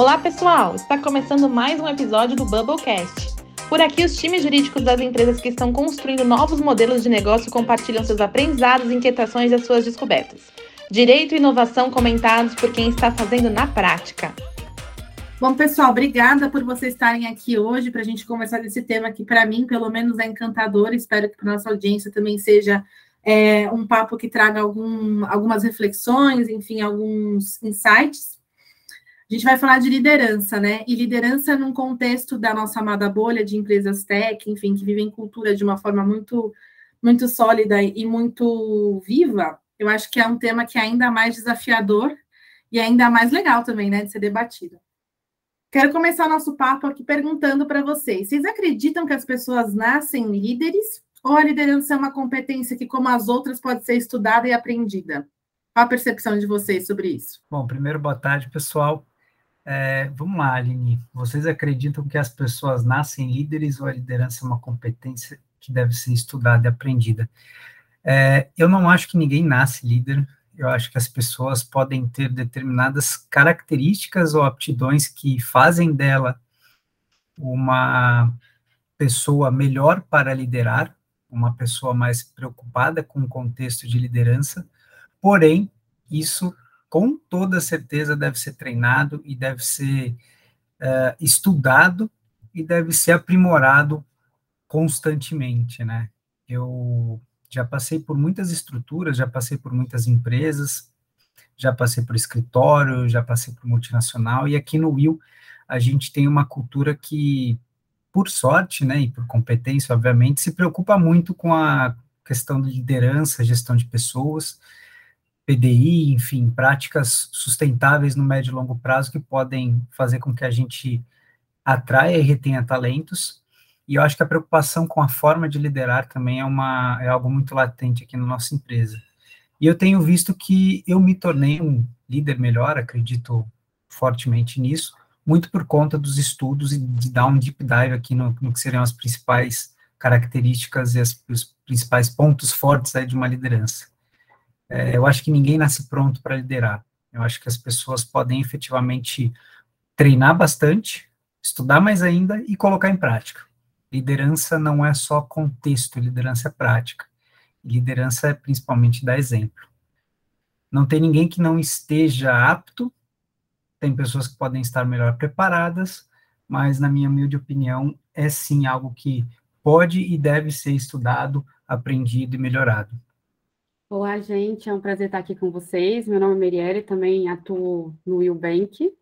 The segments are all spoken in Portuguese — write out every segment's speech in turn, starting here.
Olá, pessoal! Está começando mais um episódio do Bubblecast. Por aqui, os times jurídicos das empresas que estão construindo novos modelos de negócio compartilham seus aprendizados, inquietações e as suas descobertas. Direito e inovação comentados por quem está fazendo na prática. Bom, pessoal, obrigada por vocês estarem aqui hoje para a gente conversar desse tema que, para mim, pelo menos, é encantador. Espero que para nossa audiência também seja é, um papo que traga algum, algumas reflexões, enfim, alguns insights. A gente vai falar de liderança, né? E liderança num contexto da nossa amada bolha de empresas tech, enfim, que vivem cultura de uma forma muito, muito sólida e muito viva. Eu acho que é um tema que é ainda mais desafiador e ainda mais legal também, né, de ser debatido. Quero começar nosso papo aqui perguntando para vocês: vocês acreditam que as pessoas nascem líderes ou a liderança é uma competência que, como as outras, pode ser estudada e aprendida? Qual a percepção de vocês sobre isso? Bom, primeiro, boa tarde, pessoal. É, vamos lá, Aline. Vocês acreditam que as pessoas nascem líderes ou a liderança é uma competência que deve ser estudada e aprendida? É, eu não acho que ninguém nasce líder. Eu acho que as pessoas podem ter determinadas características ou aptidões que fazem dela uma pessoa melhor para liderar, uma pessoa mais preocupada com o contexto de liderança, porém, isso com toda certeza deve ser treinado e deve ser uh, estudado e deve ser aprimorado constantemente, né? Eu já passei por muitas estruturas, já passei por muitas empresas, já passei por escritório, já passei por multinacional, e aqui no Will a gente tem uma cultura que por sorte, né, e por competência, obviamente, se preocupa muito com a questão de liderança, gestão de pessoas, PDI, enfim, práticas sustentáveis no médio e longo prazo que podem fazer com que a gente atraia e retenha talentos. E eu acho que a preocupação com a forma de liderar também é, uma, é algo muito latente aqui na nossa empresa. E eu tenho visto que eu me tornei um líder melhor, acredito fortemente nisso, muito por conta dos estudos e de dar um deep dive aqui no, no que seriam as principais características e as, os principais pontos fortes aí de uma liderança. É, eu acho que ninguém nasce pronto para liderar. Eu acho que as pessoas podem efetivamente treinar bastante, estudar mais ainda e colocar em prática. Liderança não é só contexto, liderança é prática. Liderança é principalmente dar exemplo. Não tem ninguém que não esteja apto tem pessoas que podem estar melhor preparadas, mas, na minha humilde opinião, é sim algo que pode e deve ser estudado, aprendido e melhorado. Olá, gente, é um prazer estar aqui com vocês. Meu nome é Merielle, também atuo no Will Bank.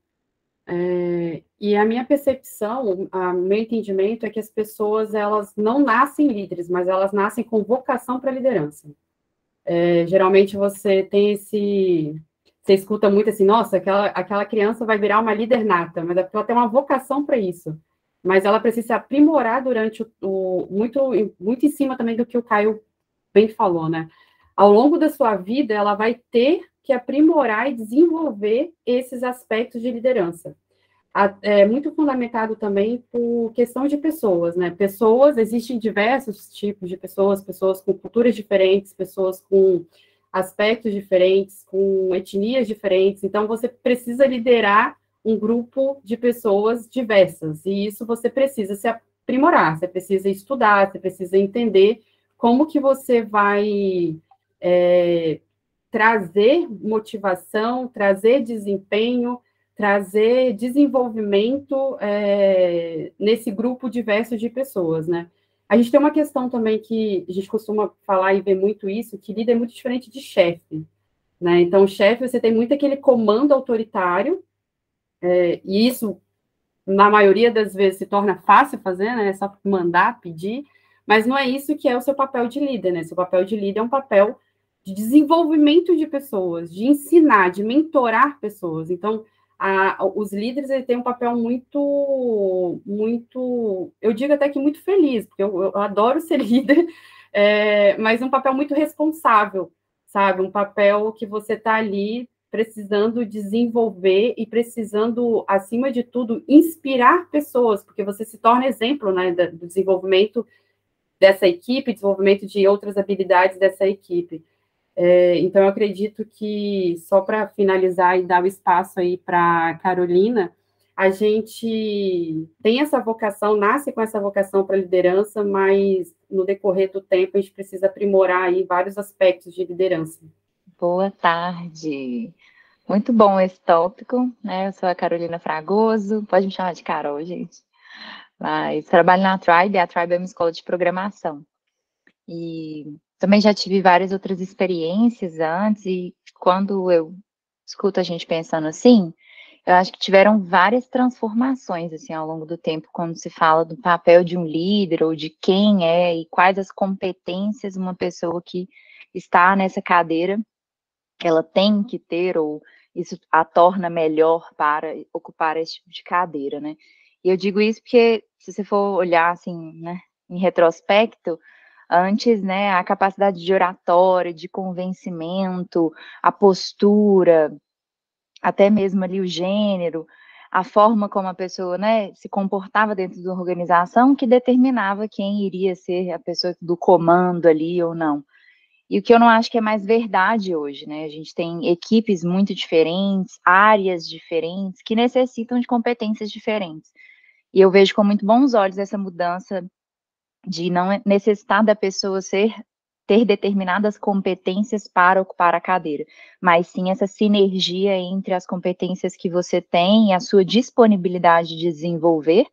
É, e a minha percepção, o meu entendimento é que as pessoas elas não nascem líderes, mas elas nascem com vocação para liderança. É, geralmente você tem esse você escuta muito assim, nossa, aquela, aquela criança vai virar uma líder nata, mas é porque ela tem uma vocação para isso. Mas ela precisa se aprimorar durante o, o, muito, muito em cima também do que o Caio bem falou, né? Ao longo da sua vida, ela vai ter que aprimorar e desenvolver esses aspectos de liderança. É muito fundamentado também por questão de pessoas, né? Pessoas, existem diversos tipos de pessoas, pessoas com culturas diferentes, pessoas com aspectos diferentes, com etnias diferentes. Então, você precisa liderar um grupo de pessoas diversas. E isso você precisa se aprimorar, você precisa estudar, você precisa entender como que você vai é, trazer motivação, trazer desempenho, trazer desenvolvimento é, nesse grupo diverso de pessoas, né? A gente tem uma questão também que a gente costuma falar e ver muito isso, que líder é muito diferente de chefe. Né? Então, chefe, você tem muito aquele comando autoritário, é, e isso, na maioria das vezes, se torna fácil fazer, né? É só mandar, pedir, mas não é isso que é o seu papel de líder, né? Seu papel de líder é um papel de desenvolvimento de pessoas, de ensinar, de mentorar pessoas. Então, a, os líderes têm um papel muito, muito, eu digo até que muito feliz, porque eu, eu adoro ser líder, é, mas um papel muito responsável, sabe? Um papel que você está ali precisando desenvolver e precisando, acima de tudo, inspirar pessoas, porque você se torna exemplo né, do desenvolvimento dessa equipe, desenvolvimento de outras habilidades dessa equipe. É, então, eu acredito que, só para finalizar e dar o espaço aí para Carolina, a gente tem essa vocação, nasce com essa vocação para liderança, mas no decorrer do tempo a gente precisa aprimorar aí vários aspectos de liderança. Boa tarde. Muito bom esse tópico, né? Eu sou a Carolina Fragoso, pode me chamar de Carol, gente. Mas trabalho na Tribe, a Tribe é uma escola de programação. E também já tive várias outras experiências antes, e quando eu escuto a gente pensando assim, eu acho que tiveram várias transformações assim ao longo do tempo quando se fala do papel de um líder ou de quem é e quais as competências uma pessoa que está nessa cadeira ela tem que ter ou isso a torna melhor para ocupar esse tipo de cadeira, né? E eu digo isso porque se você for olhar assim, né, em retrospecto, antes, né, a capacidade de oratória, de convencimento, a postura, até mesmo ali o gênero, a forma como a pessoa né, se comportava dentro de uma organização que determinava quem iria ser a pessoa do comando ali ou não. E o que eu não acho que é mais verdade hoje, né? A gente tem equipes muito diferentes, áreas diferentes, que necessitam de competências diferentes. E eu vejo com muito bons olhos essa mudança de não necessitar da pessoa ser ter determinadas competências para ocupar a cadeira, mas sim essa sinergia entre as competências que você tem e a sua disponibilidade de desenvolver,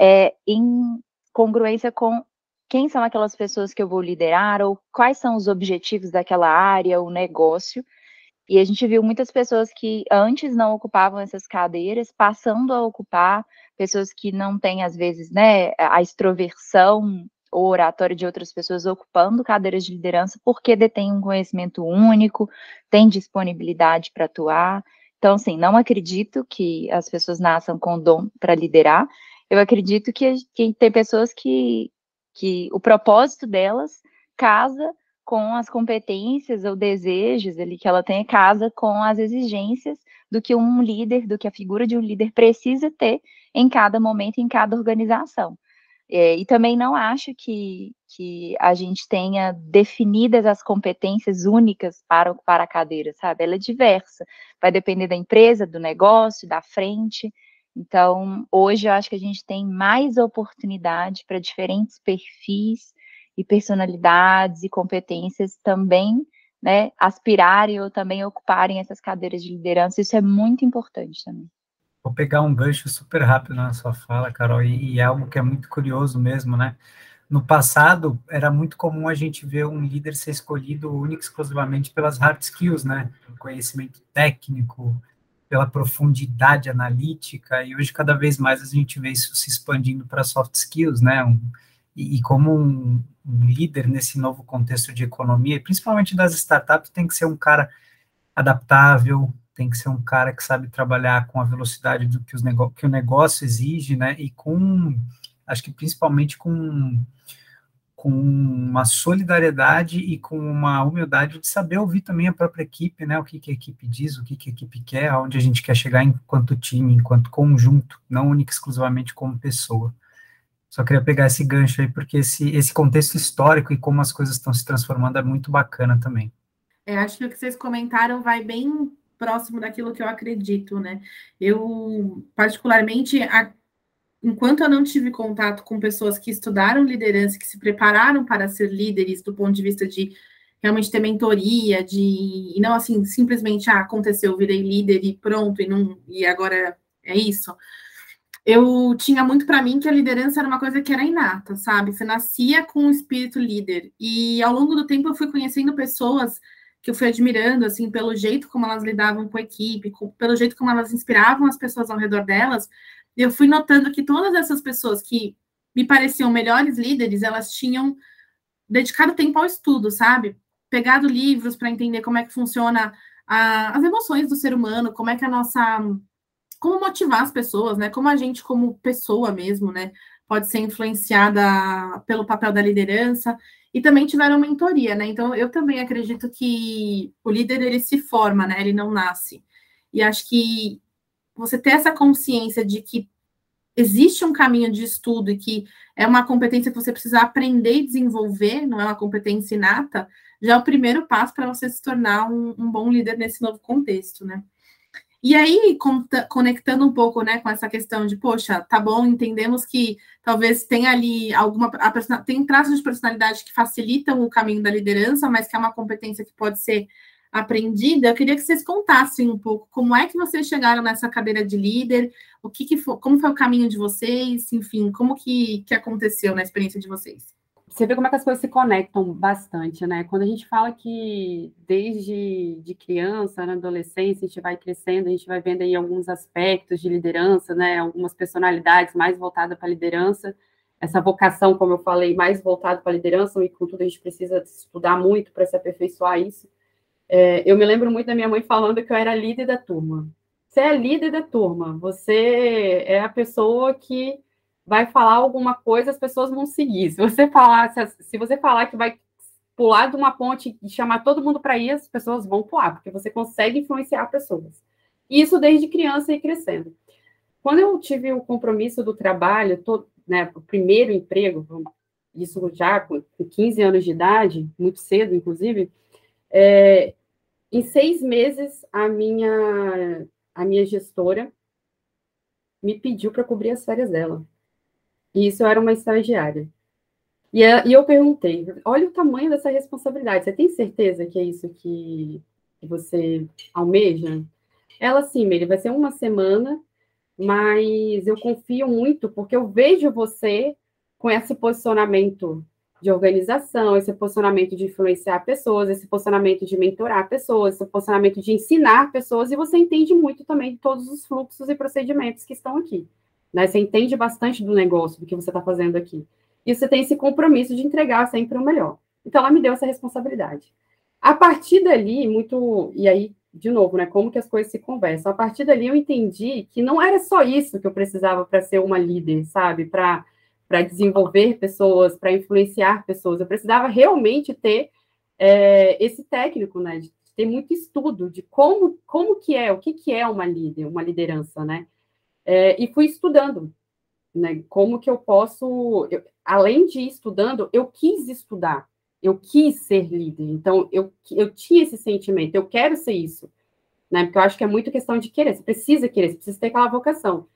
é, em congruência com quem são aquelas pessoas que eu vou liderar, ou quais são os objetivos daquela área, o negócio. E a gente viu muitas pessoas que antes não ocupavam essas cadeiras, passando a ocupar, pessoas que não têm, às vezes, né, a extroversão ou oratória de outras pessoas ocupando cadeiras de liderança porque detém um conhecimento único, tem disponibilidade para atuar. Então, assim, não acredito que as pessoas nasçam com dom para liderar. Eu acredito que, que tem pessoas que, que o propósito delas casa com as competências ou desejos ali que ela tem, casa com as exigências do que um líder, do que a figura de um líder precisa ter em cada momento, em cada organização. É, e também não acho que, que a gente tenha definidas as competências únicas para ocupar a cadeira, sabe? Ela é diversa, vai depender da empresa, do negócio, da frente. Então, hoje eu acho que a gente tem mais oportunidade para diferentes perfis e personalidades e competências também, né, aspirarem ou também ocuparem essas cadeiras de liderança. Isso é muito importante também. Vou pegar um gancho super rápido na sua fala, Carol, e, e é algo que é muito curioso mesmo, né? No passado, era muito comum a gente ver um líder ser escolhido único exclusivamente pelas hard skills, né? Conhecimento técnico, pela profundidade analítica, e hoje cada vez mais a gente vê isso se expandindo para soft skills, né? Um, e, e, como um, um, líder nesse novo contexto de economia, principalmente das startups, tem que ser um cara adaptável, tem que ser um cara que sabe trabalhar com a velocidade do que, os que o negócio exige, né? E com, acho que principalmente com, com uma solidariedade e com uma humildade de saber ouvir também a própria equipe, né? O que, que a equipe diz, o que, que a equipe quer, aonde a gente quer chegar enquanto time, enquanto conjunto, não única exclusivamente como pessoa. Só queria pegar esse gancho aí, porque esse, esse contexto histórico e como as coisas estão se transformando é muito bacana também. É, acho que o que vocês comentaram vai bem próximo daquilo que eu acredito, né? Eu, particularmente, a, enquanto eu não tive contato com pessoas que estudaram liderança, que se prepararam para ser líderes do ponto de vista de realmente ter mentoria, de e não assim simplesmente ah, aconteceu, virei líder e pronto e não e agora é isso. Eu tinha muito para mim que a liderança era uma coisa que era inata, sabe? Você nascia com o espírito líder e ao longo do tempo eu fui conhecendo pessoas que eu fui admirando, assim, pelo jeito como elas lidavam com a equipe, com, pelo jeito como elas inspiravam as pessoas ao redor delas, eu fui notando que todas essas pessoas que me pareciam melhores líderes, elas tinham dedicado tempo ao estudo, sabe? Pegado livros para entender como é que funciona a, as emoções do ser humano, como é que a nossa. Como motivar as pessoas, né? Como a gente, como pessoa mesmo, né? Pode ser influenciada pelo papel da liderança e também tiveram mentoria, né? Então eu também acredito que o líder ele se forma, né? Ele não nasce. E acho que você ter essa consciência de que existe um caminho de estudo e que é uma competência que você precisa aprender e desenvolver, não é uma competência inata, já é o primeiro passo para você se tornar um, um, bom líder nesse novo contexto, né? E aí, conectando um pouco né, com essa questão de, poxa, tá bom, entendemos que talvez tenha ali alguma. A, tem traços de personalidade que facilitam o caminho da liderança, mas que é uma competência que pode ser aprendida. Eu queria que vocês contassem um pouco como é que vocês chegaram nessa cadeira de líder, o que, que foi, como foi o caminho de vocês, enfim, como que, que aconteceu na experiência de vocês você vê como é que as coisas se conectam bastante, né? Quando a gente fala que desde de criança, na adolescência, a gente vai crescendo, a gente vai vendo aí alguns aspectos de liderança, né? Algumas personalidades mais voltadas para a liderança, essa vocação, como eu falei, mais voltada para a liderança, e contudo a gente precisa estudar muito para se aperfeiçoar isso. É, eu me lembro muito da minha mãe falando que eu era líder da turma. Você é líder da turma, você é a pessoa que vai falar alguma coisa, as pessoas vão seguir. Se você falar, se, se você falar que vai pular de uma ponte e chamar todo mundo para ir, as pessoas vão pular, porque você consegue influenciar pessoas. Isso desde criança e crescendo. Quando eu tive o compromisso do trabalho, né, o primeiro emprego, isso já com 15 anos de idade, muito cedo, inclusive, é, em seis meses, a minha, a minha gestora me pediu para cobrir as férias dela. E isso era uma estagiária. E, e eu perguntei: olha o tamanho dessa responsabilidade, você tem certeza que é isso que, você almeja? Ela, sim, ele vai ser uma semana, mas eu confio muito, porque eu vejo você com esse posicionamento de organização, esse posicionamento de influenciar pessoas, esse posicionamento de mentorar pessoas, esse posicionamento de ensinar pessoas, e você entende muito também todos os fluxos e procedimentos que estão aqui. Né? Você entende bastante do negócio, do que você está fazendo aqui. E você tem esse compromisso de entregar sempre o melhor. Então, ela me deu essa responsabilidade. A partir dali, muito. E aí, de novo, né? Como que as coisas se conversam? A partir dali, eu entendi que não era só isso que eu precisava para ser uma líder, sabe? Para desenvolver pessoas, para influenciar pessoas. Eu precisava realmente ter é, esse técnico, né? De ter muito estudo de como, como que é, o que, que é uma líder, uma liderança, né? É, e fui estudando, né? Como que eu posso, eu, além de ir estudando, eu quis estudar, eu quis ser líder. Então, eu, eu tinha esse sentimento, eu quero ser isso, né? Porque eu acho que é muito questão de querer, você precisa querer, você precisa ter aquela vocação.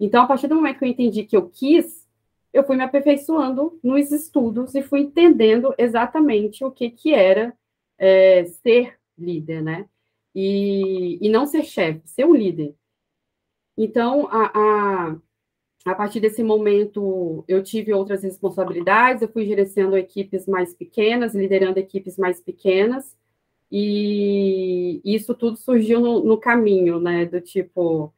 Então, a partir do momento que eu entendi que eu quis, eu fui me aperfeiçoando nos estudos e fui entendendo exatamente o que, que era é, ser líder, né? E, e não ser chefe, ser um líder. Então, a, a, a partir desse momento, eu tive outras responsabilidades, eu fui gerenciando equipes mais pequenas, liderando equipes mais pequenas, e isso tudo surgiu no, no caminho, né, do tipo,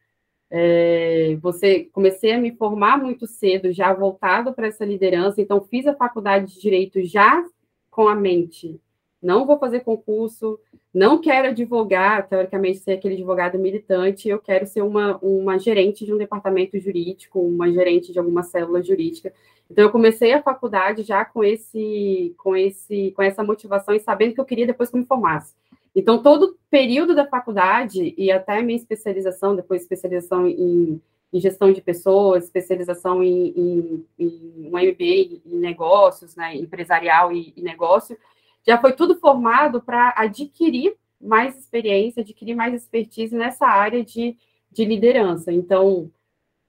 é, você comecei a me formar muito cedo, já voltado para essa liderança, então fiz a faculdade de direito já com a mente não vou fazer concurso, não quero advogar, teoricamente ser aquele advogado militante, eu quero ser uma, uma gerente de um departamento jurídico, uma gerente de alguma célula jurídica. Então eu comecei a faculdade já com esse com esse com essa motivação e sabendo que eu queria depois que eu me formasse. Então todo o período da faculdade e até minha especialização, depois especialização em, em gestão de pessoas, especialização em, em, em um MBA em negócios, né, empresarial e, e negócio, já foi tudo formado para adquirir mais experiência, adquirir mais expertise nessa área de, de liderança. Então,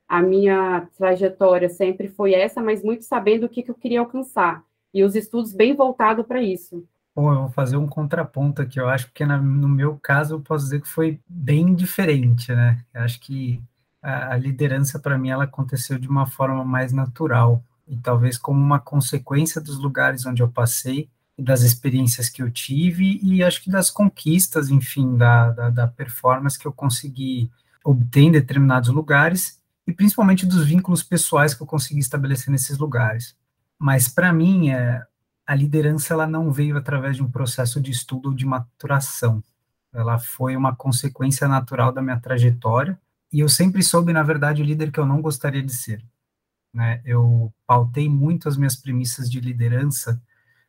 a minha trajetória sempre foi essa, mas muito sabendo o que, que eu queria alcançar. E os estudos bem voltados para isso. Bom, eu vou fazer um contraponto aqui, eu acho, porque no meu caso eu posso dizer que foi bem diferente, né? Eu acho que a, a liderança, para mim, ela aconteceu de uma forma mais natural, e talvez como uma consequência dos lugares onde eu passei, das experiências que eu tive e acho que das conquistas, enfim, da, da, da performance que eu consegui obter em determinados lugares e principalmente dos vínculos pessoais que eu consegui estabelecer nesses lugares. Mas para mim, é, a liderança ela não veio através de um processo de estudo ou de maturação. Ela foi uma consequência natural da minha trajetória e eu sempre soube, na verdade, o líder que eu não gostaria de ser. Né? Eu pautei muito as minhas premissas de liderança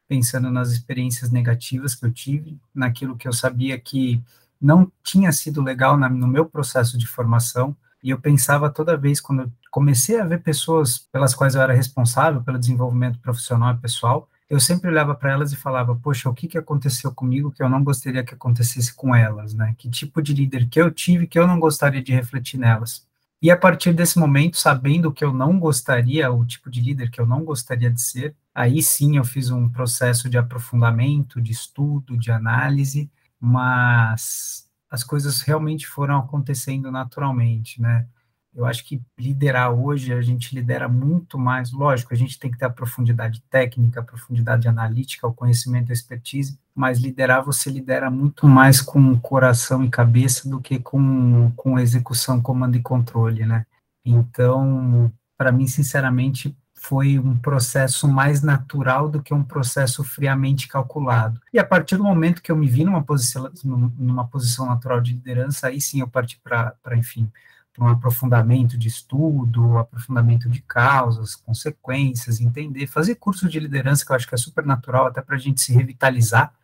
pensando nas experiências negativas que eu tive, naquilo que eu sabia que não tinha sido legal na, no meu processo de formação, e eu pensava toda vez, quando eu comecei a ver pessoas pelas quais eu era responsável pelo desenvolvimento profissional e pessoal, eu sempre olhava para elas e falava, poxa, o que, que aconteceu comigo que eu não gostaria que acontecesse com elas, né? Que tipo de líder que eu tive que eu não gostaria de refletir nelas. E a partir desse momento, sabendo que eu não gostaria, o tipo de líder que eu não gostaria de ser, aí sim eu fiz um processo de aprofundamento, de estudo, de análise, mas as coisas realmente foram acontecendo naturalmente, né? Eu acho que liderar hoje, a gente lidera muito mais, lógico, a gente tem que ter a profundidade técnica, a profundidade analítica, o conhecimento, a expertise, mas liderar você lidera muito mais com coração e cabeça do que com, com execução, comando e controle, né? Então, para mim, sinceramente, foi um processo mais natural do que um processo friamente calculado. E a partir do momento que eu me vi numa posição, numa posição natural de liderança, aí sim eu parti para, enfim, um aprofundamento de estudo, aprofundamento de causas, consequências, entender, fazer curso de liderança, que eu acho que é super natural, até para a gente se revitalizar,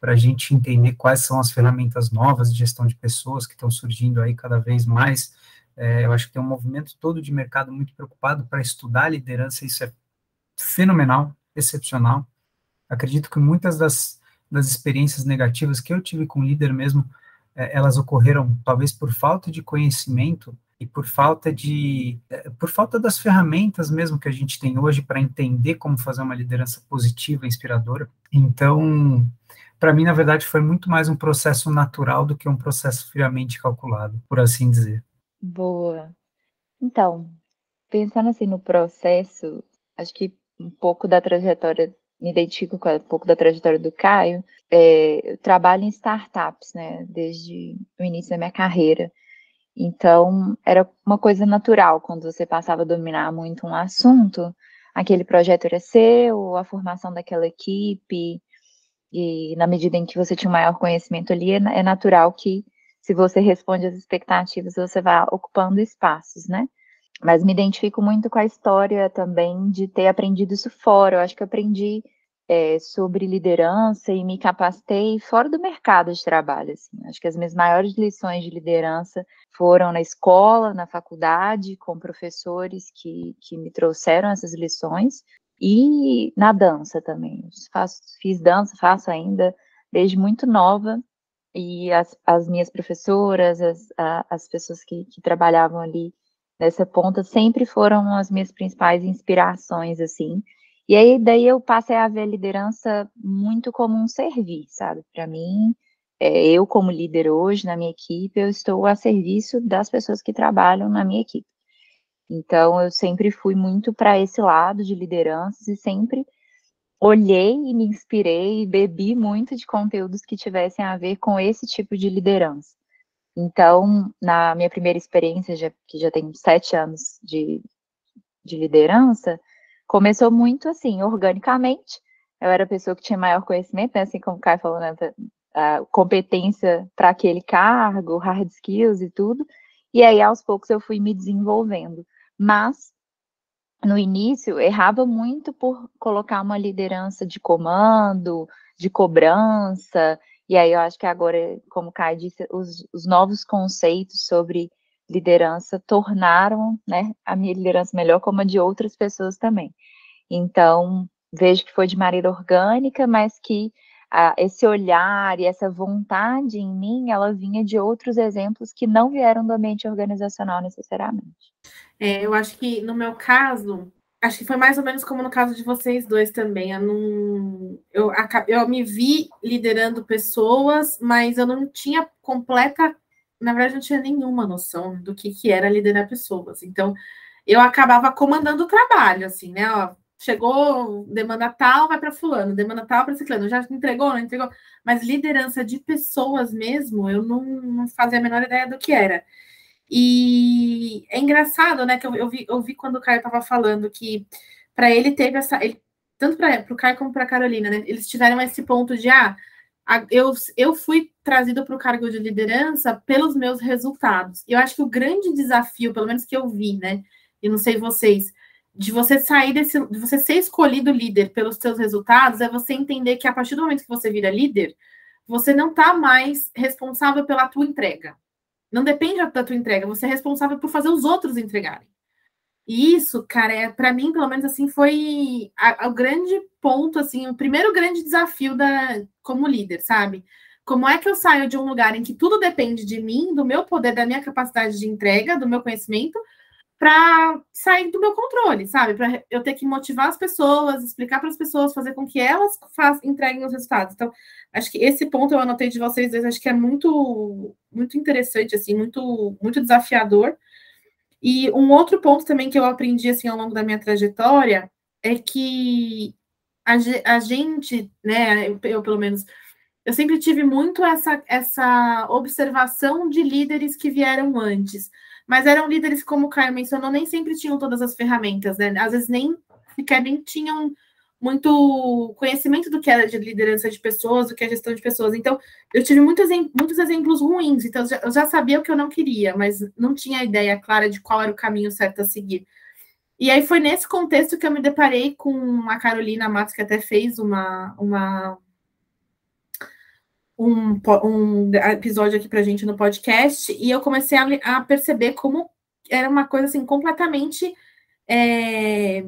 para a gente entender quais são as ferramentas novas de gestão de pessoas que estão surgindo aí cada vez mais. É, eu acho que tem um movimento todo de mercado muito preocupado para estudar liderança, isso é fenomenal, excepcional. Acredito que muitas das, das experiências negativas que eu tive com líder mesmo é, elas ocorreram talvez por falta de conhecimento e por falta de é, por falta das ferramentas mesmo que a gente tem hoje para entender como fazer uma liderança positiva, inspiradora. Então, para mim, na verdade, foi muito mais um processo natural do que um processo friamente calculado, por assim dizer. Boa. Então, pensando assim no processo, acho que um pouco da trajetória me identifico com um pouco da trajetória do Caio. É, eu trabalho em startups, né, desde o início da minha carreira. Então, era uma coisa natural quando você passava a dominar muito um assunto, aquele projeto era seu, a formação daquela equipe, e na medida em que você tinha um maior conhecimento ali, é, é natural que, se você responde às expectativas, você vá ocupando espaços, né? Mas me identifico muito com a história também de ter aprendido isso fora. Eu acho que aprendi é, sobre liderança e me capacitei fora do mercado de trabalho. Assim. Acho que as minhas maiores lições de liderança foram na escola, na faculdade, com professores que, que me trouxeram essas lições, e na dança também. Faço, fiz dança, faço ainda desde muito nova, e as, as minhas professoras, as, a, as pessoas que, que trabalhavam ali nessa ponta sempre foram as minhas principais inspirações, assim. E aí, daí eu passei a ver a liderança muito como um servir, sabe? Para mim, é, eu como líder hoje na minha equipe, eu estou a serviço das pessoas que trabalham na minha equipe. Então, eu sempre fui muito para esse lado de lideranças e sempre olhei e me inspirei e bebi muito de conteúdos que tivessem a ver com esse tipo de liderança. Então, na minha primeira experiência, já, que já tem sete anos de, de liderança, começou muito assim, organicamente. Eu era a pessoa que tinha maior conhecimento, né, assim como o Caio falou, né, competência para aquele cargo, hard skills e tudo. E aí, aos poucos, eu fui me desenvolvendo. Mas, no início, errava muito por colocar uma liderança de comando, de cobrança, e aí eu acho que agora, como Kai disse, os, os novos conceitos sobre liderança tornaram né, a minha liderança melhor, como a de outras pessoas também. Então, vejo que foi de maneira orgânica, mas que ah, esse olhar e essa vontade em mim, ela vinha de outros exemplos que não vieram do ambiente organizacional necessariamente. É, eu acho que no meu caso, acho que foi mais ou menos como no caso de vocês dois também. Eu não. Eu, eu me vi liderando pessoas, mas eu não tinha completa. Na verdade, não tinha nenhuma noção do que, que era liderar pessoas. Então, eu acabava comandando o trabalho, assim, né? Ó, chegou, demanda tal, vai para fulano, demanda tal para ciclano. Já entregou, não entregou? Mas liderança de pessoas mesmo, eu não, não fazia a menor ideia do que era. E é engraçado, né? Que eu, eu, vi, eu vi quando o Caio estava falando que para ele teve essa. Ele, tanto para o Caio como para a Carolina, né? Eles tiveram esse ponto de ah, eu, eu fui trazido para o cargo de liderança pelos meus resultados. Eu acho que o grande desafio, pelo menos que eu vi, né? E não sei vocês, de você sair desse, de você ser escolhido líder pelos seus resultados, é você entender que a partir do momento que você vira líder, você não está mais responsável pela tua entrega. Não depende da tua entrega, você é responsável por fazer os outros entregarem. E isso, cara, é, para mim, pelo menos assim, foi o grande ponto, assim, o primeiro grande desafio da, como líder, sabe? Como é que eu saio de um lugar em que tudo depende de mim, do meu poder, da minha capacidade de entrega, do meu conhecimento, para sair do meu controle, sabe? Para eu ter que motivar as pessoas, explicar para as pessoas, fazer com que elas faz, entreguem os resultados. Então, acho que esse ponto eu anotei de vocês dois, acho que é muito, muito interessante, assim, muito, muito desafiador. E um outro ponto também que eu aprendi assim ao longo da minha trajetória é que a, a gente, né, eu, eu pelo menos eu sempre tive muito essa, essa observação de líderes que vieram antes. Mas eram líderes, como o Caio mencionou, nem sempre tinham todas as ferramentas, né? Às vezes nem sequer nem tinham muito conhecimento do que era de liderança de pessoas, do que é gestão de pessoas. Então, eu tive muitos, muitos exemplos ruins. Então, eu já sabia o que eu não queria, mas não tinha ideia clara de qual era o caminho certo a seguir. E aí foi nesse contexto que eu me deparei com a Carolina Matos, que até fez uma, uma um, um episódio aqui para gente no podcast, e eu comecei a, a, perceber como era uma coisa assim completamente é,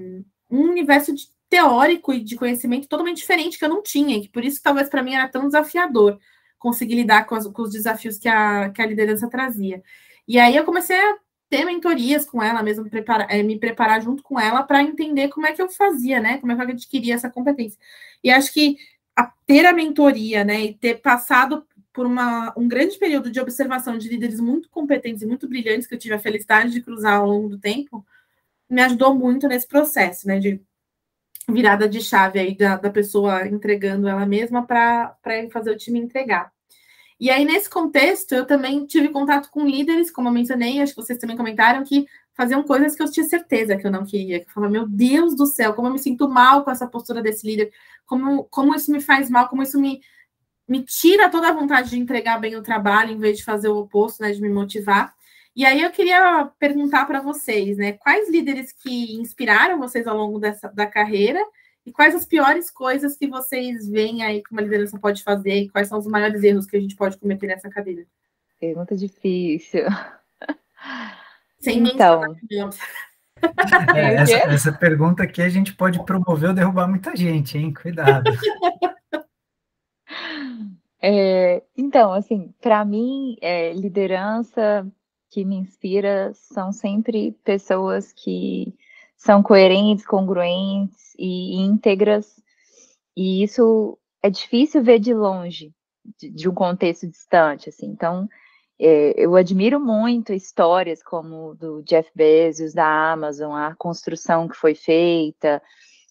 um universo de, teórico e de conhecimento totalmente diferente que eu não tinha, e que por isso talvez para mim era tão desafiador conseguir lidar com, as, com os desafios que a, que a liderança trazia. E aí eu comecei a ter mentorias com ela mesmo, preparar, é, me preparar junto com ela para entender como é que eu fazia, né? Como é que eu adquiria essa competência. E acho que a ter a mentoria, né, e ter passado por uma, um grande período de observação de líderes muito competentes e muito brilhantes que eu tive a felicidade de cruzar ao longo do tempo, me ajudou muito nesse processo, né, de virada de chave aí da, da pessoa entregando ela mesma para fazer o time entregar. E aí, nesse contexto, eu também tive contato com líderes, como eu mencionei, acho que vocês também comentaram, que faziam coisas que eu tinha certeza que eu não queria. Que eu falava, meu Deus do céu, como eu me sinto mal com essa postura desse líder, como, como isso me faz mal, como isso me, me tira toda a vontade de entregar bem o trabalho, em vez de fazer o oposto, né, de me motivar. E aí eu queria perguntar para vocês, né, quais líderes que inspiraram vocês ao longo dessa, da carreira e quais as piores coisas que vocês veem aí que uma liderança pode fazer e quais são os maiores erros que a gente pode cometer nessa cadeira? Pergunta difícil. Sem então. É, essa, essa, pergunta aqui a gente pode promover ou derrubar muita gente, hein? Cuidado. É, então, assim, para mim, é, liderança que me inspira são sempre pessoas que são coerentes, congruentes e íntegras, e isso é difícil ver de longe, de, de um contexto distante, assim. Então, eu admiro muito histórias como do Jeff Bezos, da Amazon, a construção que foi feita.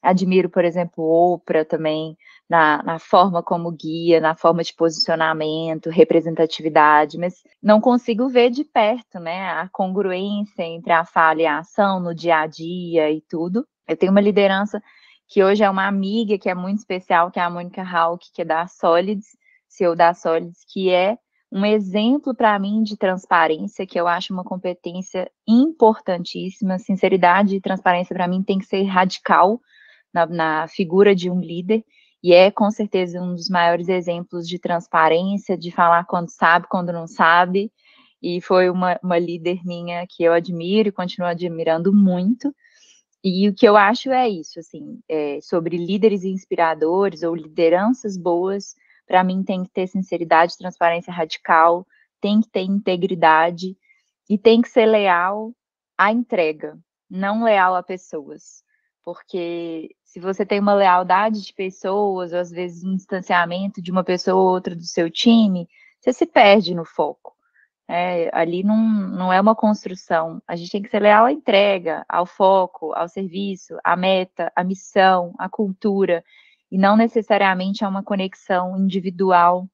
Admiro, por exemplo, Oprah também, na, na, forma como guia, na forma de posicionamento, representatividade, mas não consigo ver de perto, né, a congruência entre a fala e a ação no dia a dia e tudo. Eu tenho uma liderança que hoje é uma amiga que é muito especial, que é a Mônica Hauck, que é da Solids, CEO da Solids, que é um exemplo para mim de transparência, que eu acho uma competência importantíssima. Sinceridade e transparência, para mim, tem que ser radical na, na, figura de um líder, e é com certeza um dos maiores exemplos de transparência, de falar quando sabe, quando não sabe. E foi uma, uma líder minha que eu admiro e continuo admirando muito. E o que eu acho é isso, assim, é, sobre líderes inspiradores ou lideranças boas para mim tem que ter sinceridade, transparência radical, tem que ter integridade e tem que ser leal à entrega, não leal a pessoas. Porque se você tem uma lealdade de pessoas, ou às vezes um distanciamento de uma pessoa ou outra do seu time, você se perde no foco. É, ali não, não é uma construção. A gente tem que ser leal à entrega, ao foco, ao serviço, à meta, à missão, à cultura e não necessariamente é uma conexão individual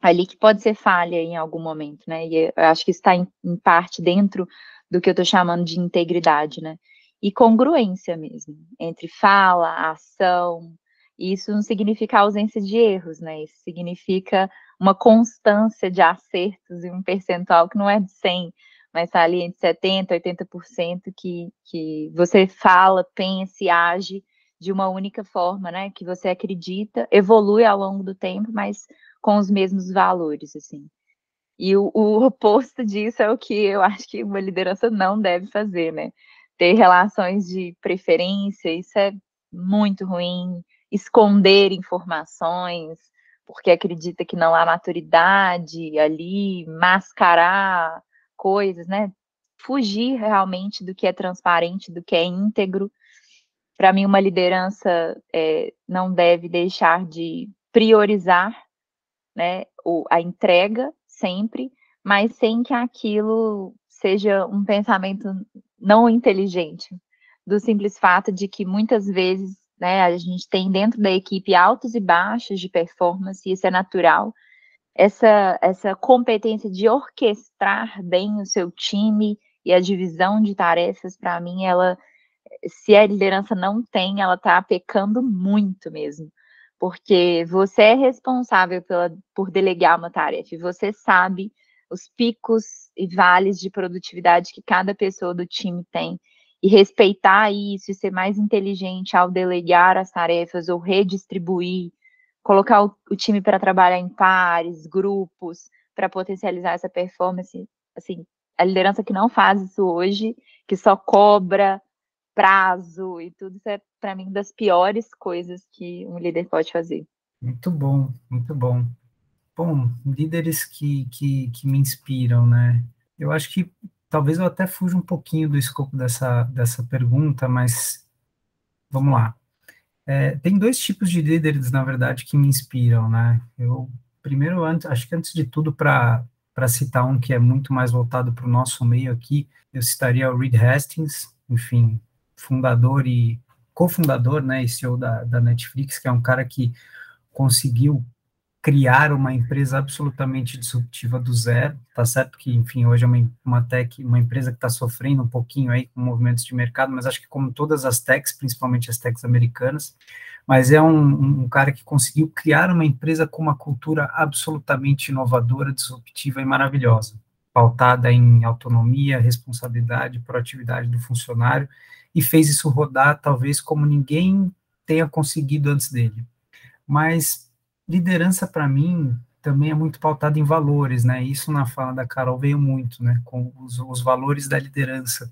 ali que pode ser falha em algum momento, né? E eu acho que está em, em parte dentro do que eu estou chamando de integridade, né? E congruência mesmo, entre fala, ação. Isso não significa ausência de erros, né? Isso significa uma constância de acertos e um percentual que não é de 100, mas está ali entre 70% e 80% que, que você fala, pensa e age de uma única forma, né? Que você acredita, evolui ao longo do tempo, mas com os mesmos valores, assim. E o, o oposto disso é o que eu acho que uma liderança não deve fazer, né? ter relações de preferência, isso é muito ruim, esconder informações, porque acredita que não há maturidade ali, mascarar coisas, né? Fugir realmente do que é transparente, do que é íntegro. Para mim, uma liderança é, não deve deixar de priorizar né, a entrega sempre, mas sem que aquilo seja um pensamento não inteligente, do simples fato de que muitas vezes né, a gente tem dentro da equipe altos e baixos de performance, e isso é natural. Essa, essa competência de orquestrar bem o seu time e a divisão de tarefas, para mim, ela, se a liderança não tem, ela está pecando muito mesmo. Porque você é responsável pela, por delegar uma tarefa e você sabe os picos e vales de produtividade que cada pessoa do time tem. E respeitar isso e ser mais inteligente ao delegar as tarefas ou redistribuir, colocar o, o time para trabalhar em pares, grupos, para potencializar essa performance, assim, a liderança que não faz isso hoje, que só cobra prazo e tudo isso é para mim das piores coisas que um líder pode fazer. Muito bom, muito bom. Bom, líderes que, que, que me inspiram, né? Eu acho que talvez eu até fuja um pouquinho do escopo dessa, dessa pergunta, mas vamos lá. É, tem dois tipos de líderes, na verdade, que me inspiram, né? Eu, primeiro, antes, acho que antes de tudo, para citar um que é muito mais voltado para o nosso meio aqui, eu citaria o Reed Hastings, enfim, fundador e cofundador, né, e CEO da, da Netflix, que é um cara que conseguiu criar uma empresa absolutamente disruptiva do zero, tá certo? Que, enfim, hoje é uma, uma tech, uma empresa que está sofrendo um pouquinho aí com movimentos de mercado, mas acho que como todas as techs, principalmente as techs americanas, mas é um, um cara que conseguiu criar uma empresa com uma cultura absolutamente inovadora, disruptiva e maravilhosa, pautada em autonomia, responsabilidade, proatividade do funcionário, e fez isso rodar, talvez como ninguém tenha conseguido antes dele. Mas liderança, para mim, também é muito pautada em valores, né? Isso na fala da Carol veio muito, né? Com os, os valores da liderança.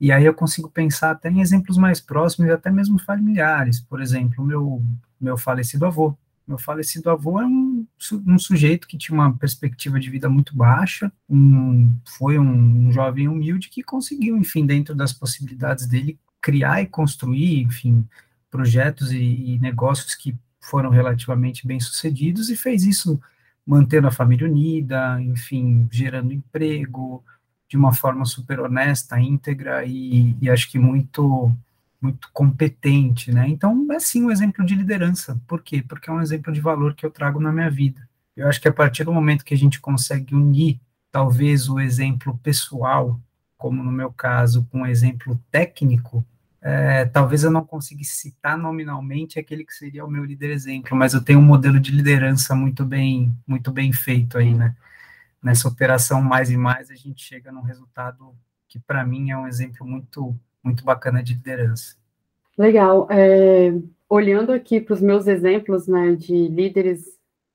E aí eu consigo pensar até em exemplos mais próximos, até mesmo familiares. Por exemplo, meu, meu falecido avô. Meu falecido avô é um, um sujeito que tinha uma perspectiva de vida muito baixa, um, foi um, um jovem humilde que conseguiu, enfim, dentro das possibilidades dele, criar e construir, enfim, projetos e, e negócios que foram relativamente bem sucedidos e fez isso mantendo a família unida, enfim, gerando emprego de uma forma super honesta, íntegra e, e acho que muito muito competente, né? Então, é sim um exemplo de liderança. Por quê? Porque é um exemplo de valor que eu trago na minha vida. Eu acho que a partir do momento que a gente consegue unir, talvez, o exemplo pessoal, como no meu caso, com o exemplo técnico, é, talvez eu não consiga citar nominalmente aquele que seria o meu líder exemplo, mas eu tenho um modelo de liderança muito bem, muito bem feito aí, né? Nessa operação mais e mais, a gente chega num resultado que, para mim, é um exemplo muito muito bacana de liderança. Legal. É, olhando aqui para os meus exemplos né, de líderes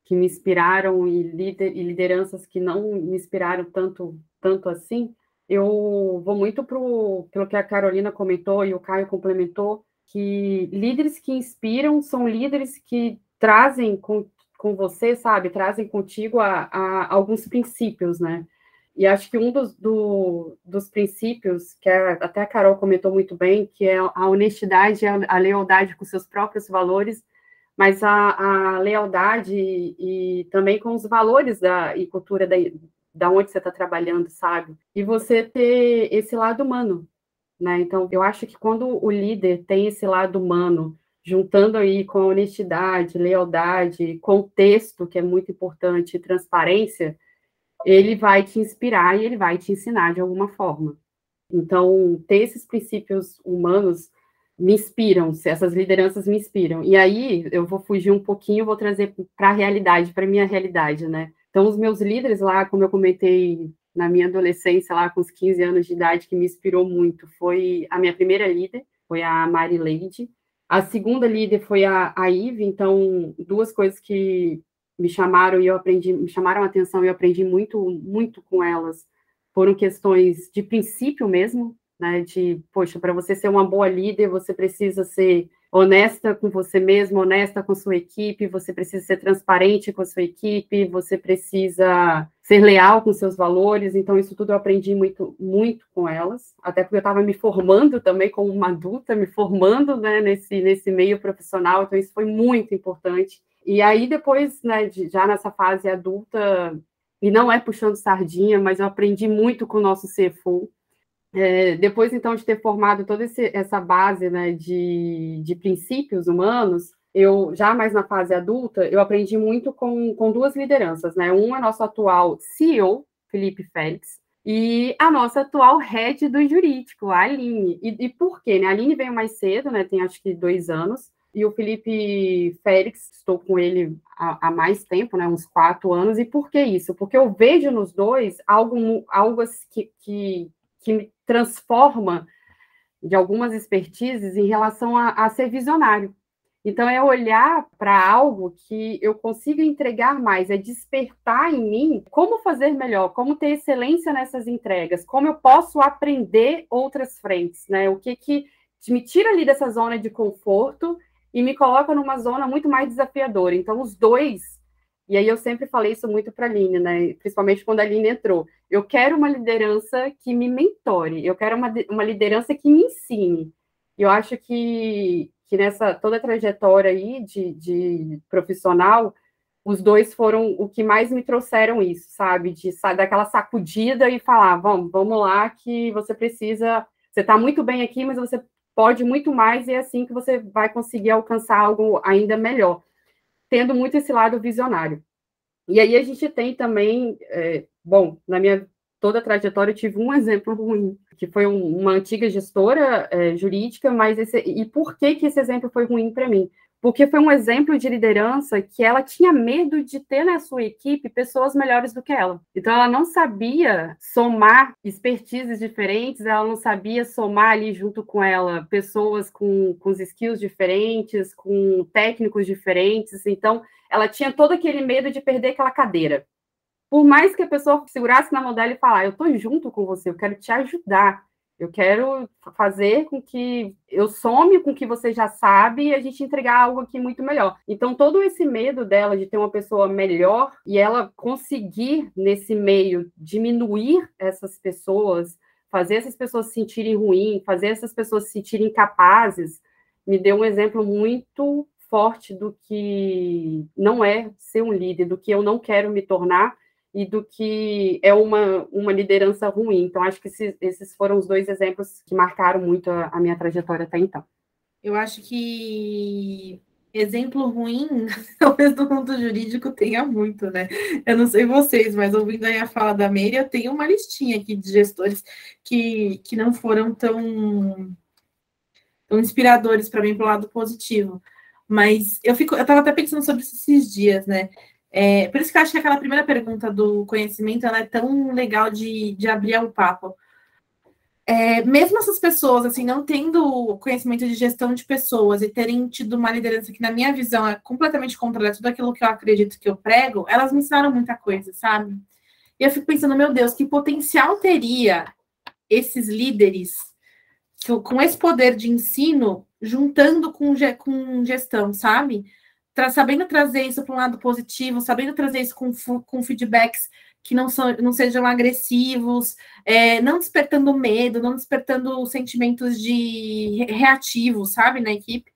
que me inspiraram e, lider, e lideranças que não me inspiraram tanto, tanto assim, eu vou muito pro, pelo que a Carolina comentou e o Caio complementou, que líderes que inspiram são líderes que trazem com, com você, sabe, trazem contigo a, a alguns princípios, né? E acho que um dos, do, dos princípios, que é, até a Carol comentou muito bem, que é a honestidade, a, lealdade com seus próprios valores, mas a, a lealdade e, e, também com os valores da, e cultura da, da onde você está trabalhando, sabe? E você ter esse lado humano, né? Então, eu acho que quando o líder tem esse lado humano, juntando aí com honestidade, lealdade, contexto, que é muito importante, transparência, ele vai te inspirar e ele vai te ensinar de alguma forma. Então, ter esses princípios humanos me inspiram, essas lideranças me inspiram. E aí, eu vou fugir um pouquinho, vou trazer para a realidade, para minha realidade, né? Então, os meus líderes lá, como eu comentei na minha adolescência, lá com os 15 anos de idade, que me inspirou muito, foi a minha primeira líder, foi a Mari Leide. A segunda líder foi a, a Ive, então, duas coisas que me chamaram e eu aprendi, me chamaram a atenção e eu aprendi muito, muito com elas. Foram questões de princípio mesmo, né? De, poxa, para você ser uma boa líder, você precisa ser honesta com você mesmo, honesta com sua equipe, você precisa ser transparente com a sua equipe, você precisa ser leal com seus valores. Então, isso tudo eu aprendi muito, muito com elas, até porque eu estava me formando também como uma adulta, me formando né, nesse, nesse meio profissional, então isso foi muito importante. E aí, depois, né, já nessa fase adulta, e não é puxando sardinha, mas eu aprendi muito com o nosso CFO, é, depois, então, de ter formado toda esse, essa base né, de, de princípios humanos, eu, já mais na fase adulta, eu aprendi muito com, com duas lideranças, né? Um é nosso atual CEO, Felipe Félix, e a nossa atual head do jurídico, a Aline. E, e por quê? Né? A Aline veio mais cedo, né? Tem acho que dois anos, e o Felipe Félix, estou com ele há, há, mais tempo, né, uns quatro anos, e por que isso? Porque eu vejo nos dois algo, algo que, que, que transforma de algumas expertises em relação a, a ser visionário. Então, é olhar para algo que eu consiga entregar mais, é despertar em mim como fazer melhor, como ter excelência nessas entregas, como eu posso aprender outras frentes, né? O que que me tira ali dessa zona de conforto e me coloca numa zona muito mais desafiadora. Então, os dois e aí eu sempre falei isso muito para a Aline, né? Principalmente quando a Aline entrou. Eu quero uma liderança que me mentore, eu quero uma, uma liderança que me ensine. E eu acho que, que nessa toda a trajetória aí de, de profissional, os dois foram o que mais me trouxeram isso, sabe? De dar aquela sacudida e falar, vamos, vamos lá, que você precisa. Você está muito bem aqui, mas você pode muito mais, e é assim que você vai conseguir alcançar algo ainda melhor tendo muito esse lado visionário. E aí a gente tem também, é, bom, na minha toda a trajetória eu tive um exemplo ruim, que foi um, uma antiga gestora é, jurídica, mas esse, e por que que esse exemplo foi ruim para mim? Porque foi um exemplo de liderança que ela tinha medo de ter na sua equipe pessoas melhores do que ela. Então, ela não sabia somar expertises diferentes, ela não sabia somar ali junto com ela pessoas com, com os skills diferentes, com técnicos diferentes. Então, ela tinha todo aquele medo de perder aquela cadeira. Por mais que a pessoa segurasse na mão dela e falar, eu estou junto com você, eu quero te ajudar. Eu quero fazer com que eu some com o que você já sabe e a gente entregar algo aqui muito melhor. Então, todo esse medo dela de ter uma pessoa melhor e ela conseguir, nesse meio, diminuir essas pessoas, fazer essas pessoas se sentirem ruim, fazer essas pessoas se sentirem capazes, me deu um exemplo muito forte do que não é ser um líder, do que eu não quero me tornar e do que é uma, uma liderança ruim. Então, acho que esses, esses foram os dois exemplos que marcaram muito a, a minha trajetória até então. Eu acho que exemplo ruim, talvez no mundo jurídico tenha muito, né? Eu não sei vocês, mas ouvindo aí a fala da Meire, eu tenho uma listinha aqui de gestores que, que não foram tão, tão inspiradores para mim para o lado positivo. Mas eu fico, eu estava até pensando sobre esses dias, né? É, por isso que eu acho que aquela primeira pergunta do conhecimento ela é tão legal de, de abrir o papo. É, mesmo essas pessoas, assim, não tendo conhecimento de gestão de pessoas e terem tido uma liderança que, na minha visão, é completamente contrária a tudo aquilo que eu acredito que eu prego, elas me ensinaram muita coisa, sabe? E eu fico pensando, meu Deus, que potencial teria esses líderes com esse poder de ensino juntando com, com gestão, sabe? Tra sabendo trazer isso para um lado positivo, sabendo trazer isso com, com feedbacks que não, são, não sejam agressivos, é, não despertando medo, não despertando sentimentos de reativos, sabe, na equipe.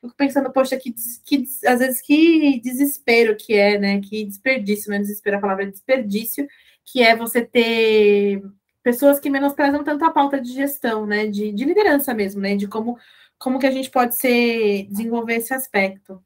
Fico pensando, poxa, que, que às vezes que desespero que é, né? Que desperdício, não é desespero, a palavra desperdício, que é você ter pessoas que menosprezam tanto a pauta de gestão, né? De, de liderança mesmo, né? De como, como que a gente pode ser, desenvolver esse aspecto.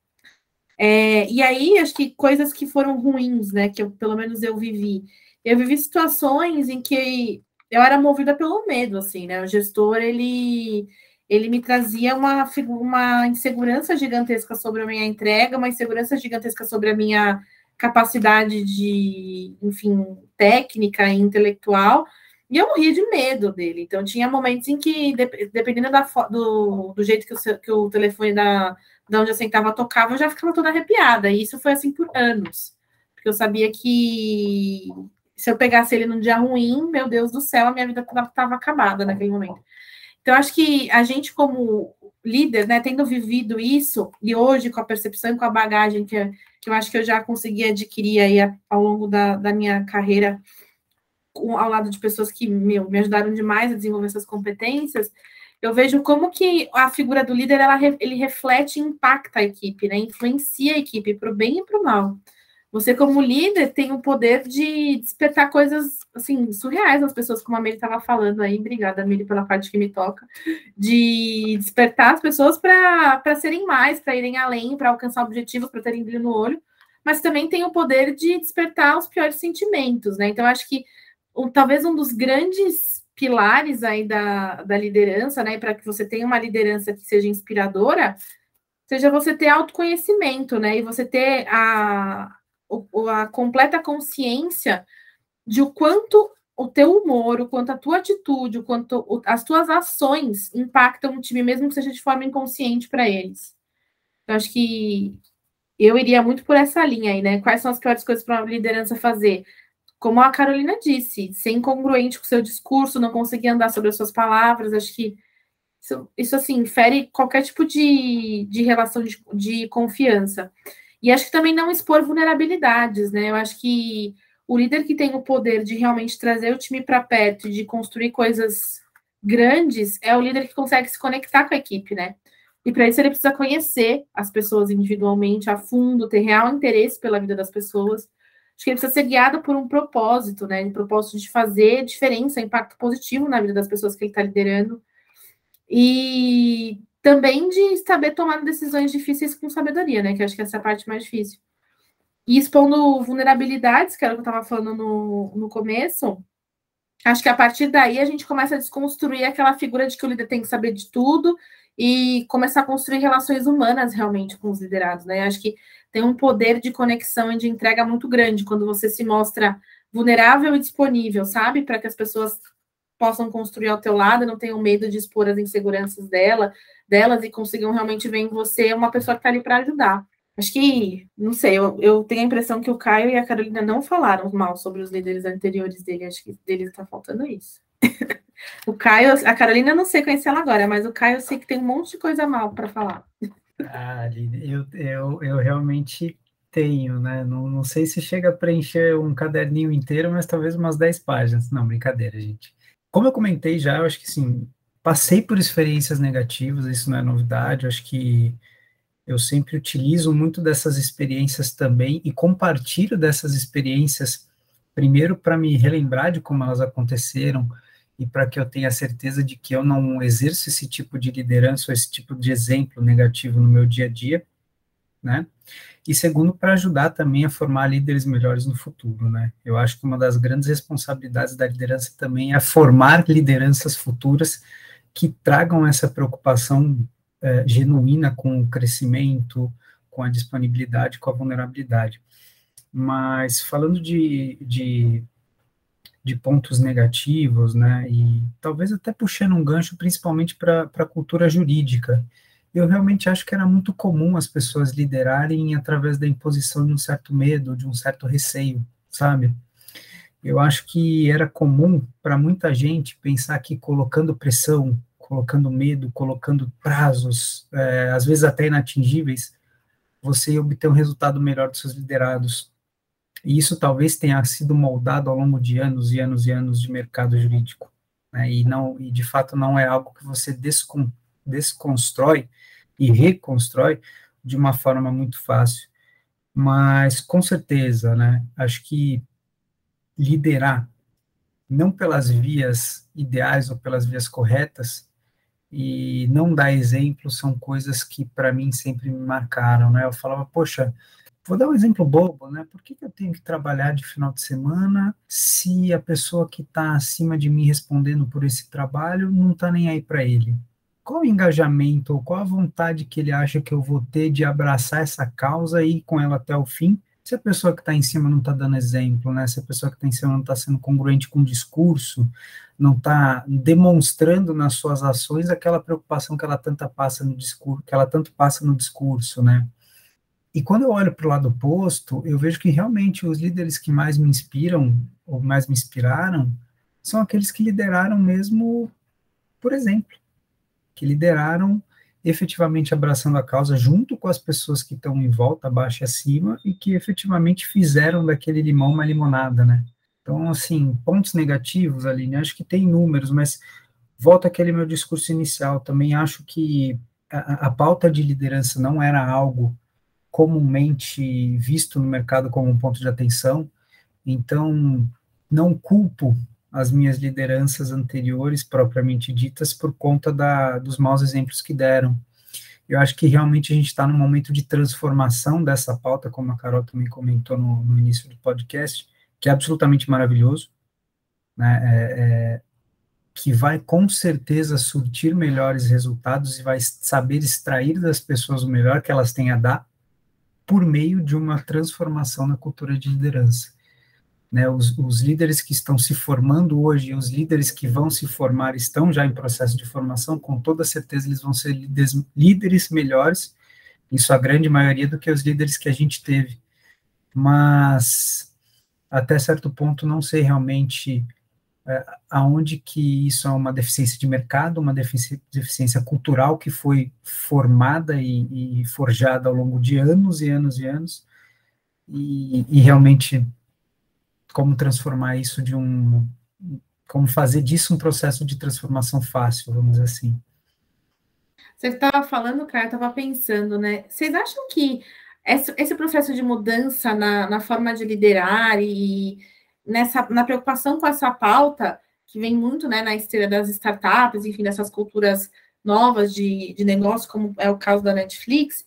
É, e aí, acho que coisas que foram ruins, né? Que eu, pelo menos eu vivi. Eu vivi situações em que eu era movida pelo medo, assim, né? O gestor, ele, ele me trazia uma, uma insegurança gigantesca sobre a minha entrega, uma insegurança gigantesca sobre a minha capacidade de, enfim, técnica e intelectual, e eu morria de medo dele. Então, tinha momentos em que, dependendo da, do, do jeito que o, que o telefone da, de onde eu sentava tocava, eu já ficava toda arrepiada. E isso foi assim por anos. Porque eu sabia que Se eu pegasse ele num dia ruim, meu Deus do céu, a minha vida estava acabada naquele momento. Então, acho que a gente, como líder, né, tendo vivido isso, e hoje com a percepção e com a bagagem que, que eu acho que eu já consegui adquirir aí ao longo da, da minha carreira, ao lado de pessoas que meu, me ajudaram demais a desenvolver essas competências, eu vejo como que a figura do líder ela, ele reflete e impacta a equipe, né? Influencia a equipe para o bem e para o mal. Você, como líder, tem o poder de despertar coisas assim surreais nas pessoas, como a Miri estava falando aí. Obrigada, Miri, pela parte que me toca, de despertar as pessoas para serem mais, para irem além, para alcançar objetivos, para terem brilho no olho, mas também tem o poder de despertar os piores sentimentos, né? Então, acho que um, talvez um dos grandes pilares aí da, da liderança, né, para que você tenha uma liderança que seja inspiradora, seja você ter autoconhecimento, né, e você ter a, a completa consciência de o quanto o teu humor, o quanto a tua atitude, o quanto as tuas ações impactam o time, mesmo que seja de forma inconsciente para eles. Eu acho que eu iria muito por essa linha aí, né? Quais são as piores coisas para uma liderança fazer? Como a Carolina disse, ser incongruente com o seu discurso, não conseguir andar sobre as suas palavras, acho que isso, isso assim, fere qualquer tipo de, de relação de, de confiança. E acho que também não expor vulnerabilidades, né? Eu acho que o líder que tem o poder de realmente trazer o time para perto, de construir coisas grandes, é o líder que consegue se conectar com a equipe, né? E para isso ele precisa conhecer as pessoas individualmente, a fundo, ter real interesse pela vida das pessoas Acho que ele precisa ser guiado por um propósito, né? Um propósito de fazer diferença, impacto positivo na vida das pessoas que ele está liderando. E também de saber tomar decisões difíceis com sabedoria, né? Que acho que essa é a parte mais difícil. E expondo vulnerabilidades, que era o que eu estava falando no, no começo, acho que a partir daí a gente começa a desconstruir aquela figura de que o líder tem que saber de tudo e começar a construir relações humanas realmente com os liderados, né? Acho que tem um poder de conexão e de entrega muito grande quando você se mostra vulnerável e disponível, sabe? Para que as pessoas possam construir ao teu lado, não tenham medo de expor as inseguranças dela, delas e consigam realmente ver em você uma pessoa que está ali para ajudar. Acho que, não sei, eu, eu, tenho a impressão que o Caio e a Carolina não falaram mal sobre os líderes anteriores dele. Acho que deles está faltando isso. o Caio, a Carolina não sei conhecer ela agora, mas o Caio eu sei que tem um monte de coisa mal para falar. Ah, eu, eu, eu realmente tenho, né? Não, não sei se chega a preencher um caderninho inteiro, mas talvez umas 10 páginas. Não, brincadeira, gente. Como eu comentei já, eu acho que sim, passei por experiências negativas, isso não é novidade, eu acho que eu sempre utilizo muito dessas experiências também e compartilho dessas experiências, primeiro para me relembrar de como elas aconteceram, e para que eu tenha certeza de que eu não exerço esse tipo de liderança ou esse tipo de exemplo negativo no meu dia a dia, né? E segundo, para ajudar também a formar líderes melhores no futuro, né? Eu acho que uma das grandes responsabilidades da liderança também é formar lideranças futuras que tragam essa preocupação é, genuína com o crescimento, com a disponibilidade, com a vulnerabilidade. Mas falando de, de de pontos negativos, né, e talvez até puxando um gancho principalmente para a cultura jurídica. Eu realmente acho que era muito comum as pessoas liderarem através da imposição de um certo medo, de um certo receio, sabe? Eu acho que era comum para muita gente pensar que colocando pressão, colocando medo, colocando prazos, é, às vezes até inatingíveis, você obter um resultado melhor dos seus liderados. E isso talvez tenha sido moldado ao longo de anos e anos e anos de mercado jurídico. Né? E, não, e de fato não é algo que você descon, desconstrói e reconstrói de uma forma muito fácil. Mas, com certeza, né, acho que liderar, não pelas vias ideais ou pelas vias corretas, e não dar exemplo, são coisas que, para mim, sempre me marcaram, né? Eu falava, poxa, Vou dar um exemplo bobo, né? Por que, eu tenho que trabalhar de final de semana se a pessoa que está acima de mim respondendo por esse trabalho não está nem aí para ele? Qual o engajamento ou qual a vontade que ele acha que eu vou ter de abraçar essa causa e ir com ela até o fim? Se a pessoa que está em cima não está dando exemplo, né? Se a pessoa que está em cima não está sendo congruente com o discurso, não está demonstrando nas suas ações aquela preocupação que ela tanto passa no discurso, que ela tanto passa no discurso, né? E quando eu olho para o lado oposto, eu vejo que realmente os líderes que mais me inspiram, ou mais me inspiraram, são aqueles que lideraram mesmo, por exemplo, que lideraram efetivamente abraçando a causa junto com as pessoas que estão em volta, abaixo e acima, e que efetivamente fizeram daquele limão uma limonada, né? Então, assim, pontos negativos, Aline, acho que tem números, mas volta aquele meu discurso inicial, também acho que a, a pauta de liderança não era algo comumente visto no mercado como um ponto de atenção, então não culpo as minhas lideranças anteriores, propriamente ditas, por conta da, dos maus exemplos que deram. Eu acho que realmente a gente está num momento de transformação dessa pauta, como a Carol também comentou no, no início do podcast, que é absolutamente maravilhoso, né? É, é, que vai com certeza surtir melhores resultados e vai saber extrair das pessoas o melhor que elas têm a dar por meio de uma transformação na cultura de liderança. Né, os, os, líderes que estão se formando hoje, os líderes que vão se formar, estão já em processo de formação, com toda certeza eles vão ser líderes, líderes melhores, em sua grande maioria, do que os líderes que a gente teve. Mas, até certo ponto, não sei realmente aonde que isso é uma deficiência de mercado, uma deficiência, deficiência cultural que foi formada e, e, forjada ao longo de anos e anos e anos, e, e realmente como transformar isso de um, como fazer disso um processo de transformação fácil, vamos dizer assim. Você estava falando, cara, eu estava pensando, né? Vocês acham que esse, esse processo de mudança na, na forma de liderar e nessa na preocupação com essa pauta, que vem muito né, na esteira das startups, enfim, dessas culturas novas de, de negócio, como é o caso da Netflix,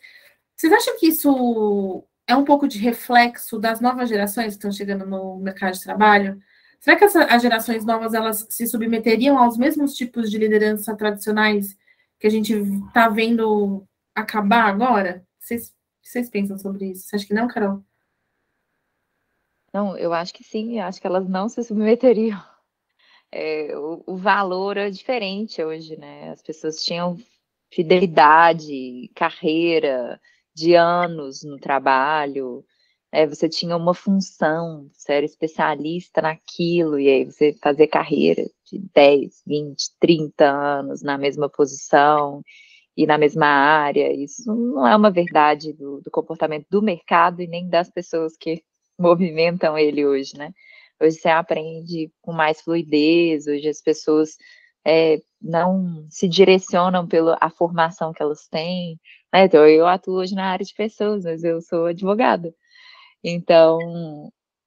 vocês acham que isso é um pouco de reflexo das novas gerações que estão chegando no mercado de trabalho? Será que as gerações novas elas se submeteriam aos mesmos tipos de liderança tradicionais que a gente está vendo acabar agora? Vocês, vocês pensam sobre isso? Você acha que não, Carol? Não, eu acho que sim, acho que elas não se submeteriam. É, o, o, valor é diferente hoje, né? As pessoas tinham fidelidade, carreira, de anos no trabalho, é, você tinha uma função, você era especialista naquilo, e aí você fazia carreira de 10, 20, 30 anos na mesma posição e na mesma área. Isso não é uma verdade do, do comportamento do mercado e nem das pessoas que movimentam ele hoje, né? Hoje você aprende com mais fluidez, hoje as pessoas é, não se direcionam pela formação que elas têm. Né? Então, eu atuo hoje na área de pessoas, mas eu sou advogada. Então,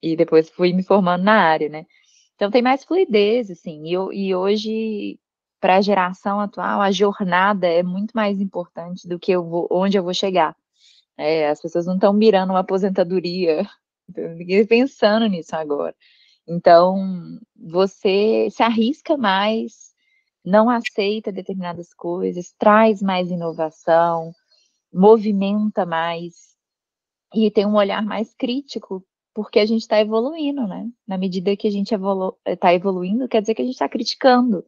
e depois fui me formando na área, né? Então, tem mais fluidez, assim, e, e hoje, para a geração atual, a jornada é muito mais importante do que eu vou, onde eu vou chegar. É, as pessoas não estão mirando uma aposentadoria, ninguém pensando nisso agora. Então, você se arrisca mais, não aceita determinadas coisas, traz mais inovação, movimenta mais e tem um olhar mais crítico, porque a gente está evoluindo, né? Na medida que a gente está evolu tá evoluindo, quer dizer que a gente está criticando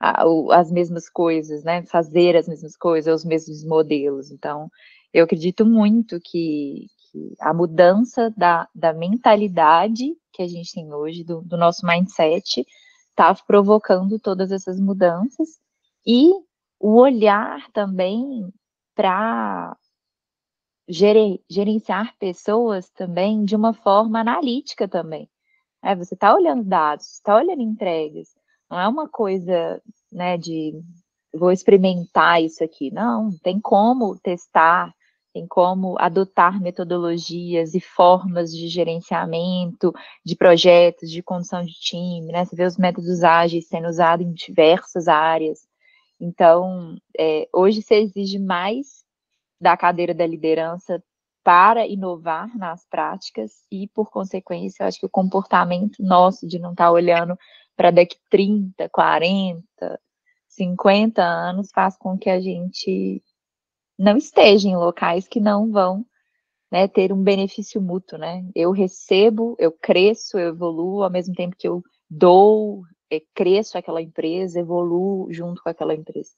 a, o, as mesmas coisas, né? Fazer as mesmas coisas, os mesmos modelos. Então, eu acredito muito que, que a mudança da, da mentalidade que a gente tem hoje, do, do nosso mindset, está provocando todas essas mudanças. E o olhar também para gerenciar pessoas também de uma forma analítica também. É, você está olhando dados, está olhando entregas, não é uma coisa né, de vou experimentar isso aqui, não, tem como testar, tem como adotar metodologias e formas de gerenciamento de projetos, de condução de time, né? Você vê os métodos ágeis sendo usados em diversas áreas. Então, é, hoje se exige mais da cadeira da liderança para inovar nas práticas e, por consequência, eu acho que o comportamento nosso de não estar tá olhando para daqui 30, 40, 50 anos faz com que a gente não esteja em locais que não vão né, ter um benefício mútuo, né? Eu recebo, eu cresço, eu evoluo, ao mesmo tempo que eu dou, eu cresço aquela empresa, evoluo junto com aquela empresa.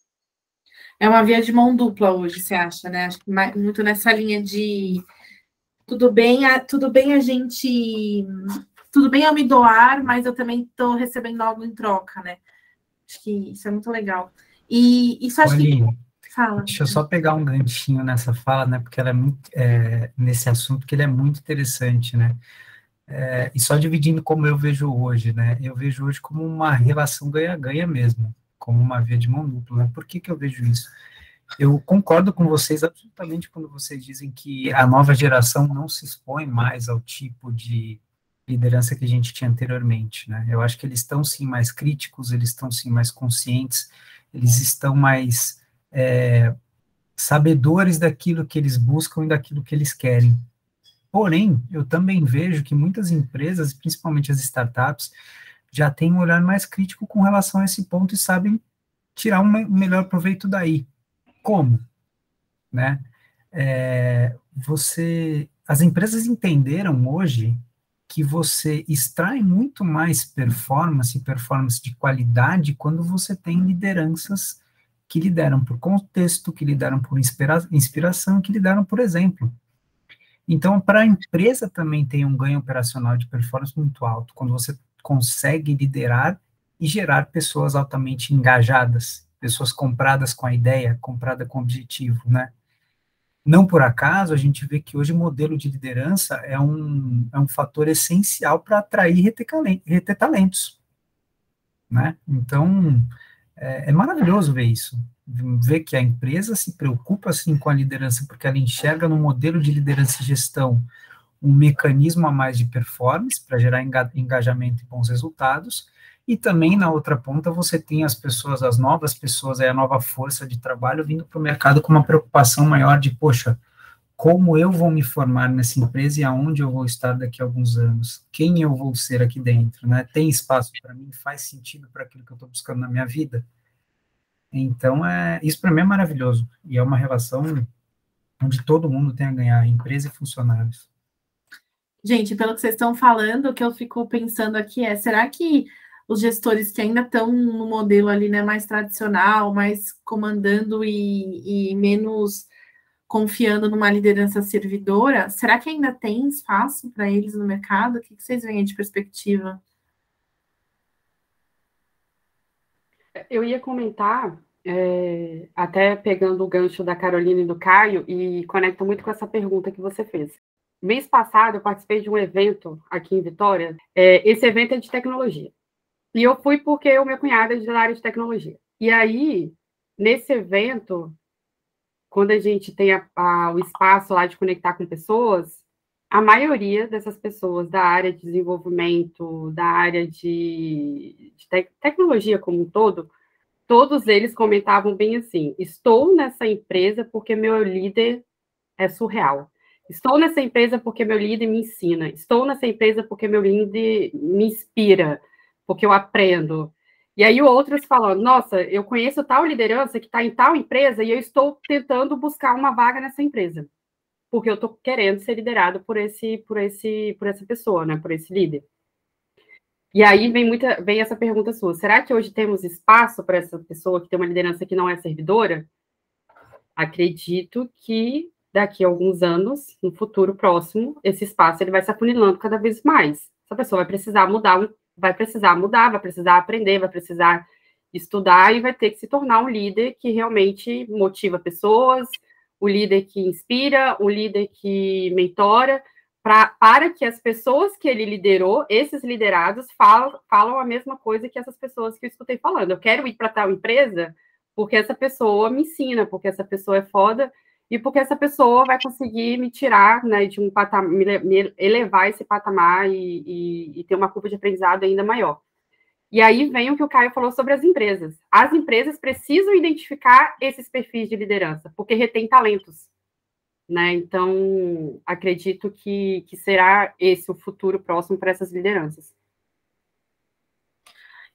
É uma via de mão dupla hoje, você acha, né? Acho que muito nessa linha de tudo bem, tudo bem a gente, tudo bem eu me doar, mas eu também estou recebendo algo em troca, né? Acho que isso é muito legal. E isso acho que Fala. Deixa eu só pegar um ganchinho nessa fala, né? Porque ela é muito é, nesse assunto que ele é muito interessante, né? É, e só dividindo como eu vejo hoje, né? Eu vejo hoje como uma relação ganha-ganha mesmo, como uma via de mão dupla. Né? Por que, que eu vejo isso? Eu concordo com vocês absolutamente quando vocês dizem que a nova geração não se expõe mais ao tipo de liderança que a gente tinha anteriormente, né? Eu acho que eles estão sim mais críticos, eles estão sim mais conscientes, eles estão mais é, sabedores daquilo que eles buscam e daquilo que eles querem. Porém, eu também vejo que muitas empresas, principalmente as startups, já têm um olhar mais crítico com relação a esse ponto e sabem tirar um melhor proveito daí. Como? Né? É, você, as empresas entenderam hoje que você extrai muito mais performance, performance de qualidade, quando você tem lideranças que lideram por contexto, que lideram por inspira inspiração, que lideram por exemplo. Então, para a empresa também tem um ganho operacional de performance muito alto, quando você consegue liderar e gerar pessoas altamente engajadas, pessoas compradas com a ideia, compradas com o objetivo, né? Não por acaso, a gente vê que hoje o modelo de liderança é um, é um fator essencial para atrair e reter, reter talentos, né? Então, é, é, maravilhoso ver isso, ver que a empresa se preocupa assim com a liderança, porque ela enxerga no modelo de liderança e gestão um mecanismo a mais de performance para gerar engajamento e bons resultados, e também na outra ponta você tem as pessoas, as novas pessoas, a nova força de trabalho vindo para o mercado com uma preocupação maior de, poxa, como eu vou me formar nessa empresa e aonde eu vou estar daqui a alguns anos, quem eu vou ser aqui dentro, né? Tem espaço para mim, faz sentido para aquilo que eu estou buscando na minha vida. Então, é, isso para mim é maravilhoso e é uma relação onde todo mundo tem a ganhar, empresa e funcionários. Gente, pelo que vocês estão falando, o que eu fico pensando aqui é: será que os gestores que ainda estão no modelo ali, né, mais tradicional, mais comandando e, e menos confiando numa liderança servidora, será que ainda tem espaço para eles no mercado? O que vocês veem de perspectiva? Eu ia comentar, é, até pegando o gancho da Carolina e do Caio, e conecta muito com essa pergunta que você fez. Mês passado, eu participei de um evento aqui em Vitória. É, esse evento é de tecnologia. E eu fui porque o meu cunhado é da área de tecnologia. E aí, nesse evento, quando a gente tem a, a, o espaço lá de conectar com pessoas, a maioria dessas pessoas da área de desenvolvimento, da área de, de te tecnologia como um todo, todos eles comentavam bem assim: estou nessa empresa porque meu líder é surreal. Estou nessa empresa porque meu líder me ensina. Estou nessa empresa porque meu líder me inspira, porque eu aprendo. E aí outros falando, nossa, eu conheço tal liderança que está em tal empresa e eu estou tentando buscar uma vaga nessa empresa, porque eu estou querendo ser liderado por esse, por esse, por essa pessoa, né, por esse líder. E aí vem muita, vem essa pergunta sua: será que hoje temos espaço para essa pessoa que tem uma liderança que não é servidora? Acredito que daqui a alguns anos, no futuro próximo, esse espaço ele vai se afunilando cada vez mais. Essa pessoa vai precisar mudar um vai precisar mudar, vai precisar aprender, vai precisar estudar e vai ter que se tornar um líder que realmente motiva pessoas, o líder que inspira, o líder que mentora, pra, para que as pessoas que ele liderou, esses liderados, falam, falam a mesma coisa que essas pessoas que eu escutei falando. Eu quero ir para tal empresa porque essa pessoa me ensina, porque essa pessoa é foda e porque essa pessoa vai conseguir me tirar né, de um patamar, me, elevar esse patamar e, e, e, ter uma curva de aprendizado ainda maior. E aí vem o que o Caio falou sobre as empresas. As empresas precisam identificar esses perfis de liderança, porque retém talentos. Né? Então, acredito que, que será esse o futuro próximo para essas lideranças.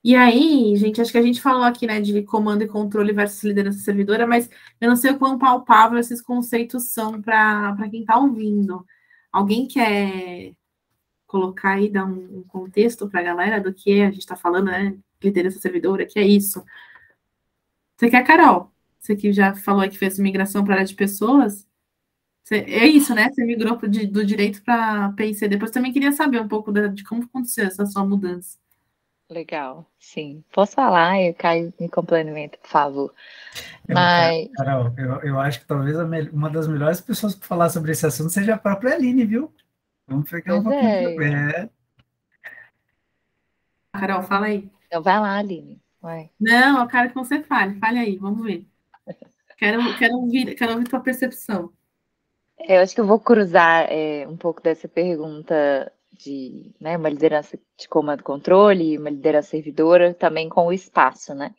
E aí, gente, acho que a gente falou aqui, né, de comando e controle versus liderança servidora, mas eu não sei o quão palpável esses conceitos são para quem está ouvindo. Alguém quer colocar aí, dar um contexto para a galera do que a gente está falando, né? Liderança servidora, que é isso. Você quer, Carol? Você que já falou que fez migração para a área de pessoas? É isso, né? Você migrou de, do direito para PIC. Depois também queria saber um pouco de, de como aconteceu essa sua mudança. Legal, sim. Posso falar? Eu caio me complemento, por favor. Mas... Carol, eu, eu acho que talvez uma das melhores pessoas para falar sobre esse assunto seja a própria Aline, viu? Vamos pegar um pouquinho. É. Carol, fala aí. Então vai lá, Aline. Vai. Não, eu quero que você fale. Fale aí, vamos ver. Quero, quero, ouvir, quero ouvir tua percepção. Eu acho que eu vou cruzar é, um pouco dessa pergunta de né, uma liderança de comando e controle, uma liderança servidora, também com o espaço, né?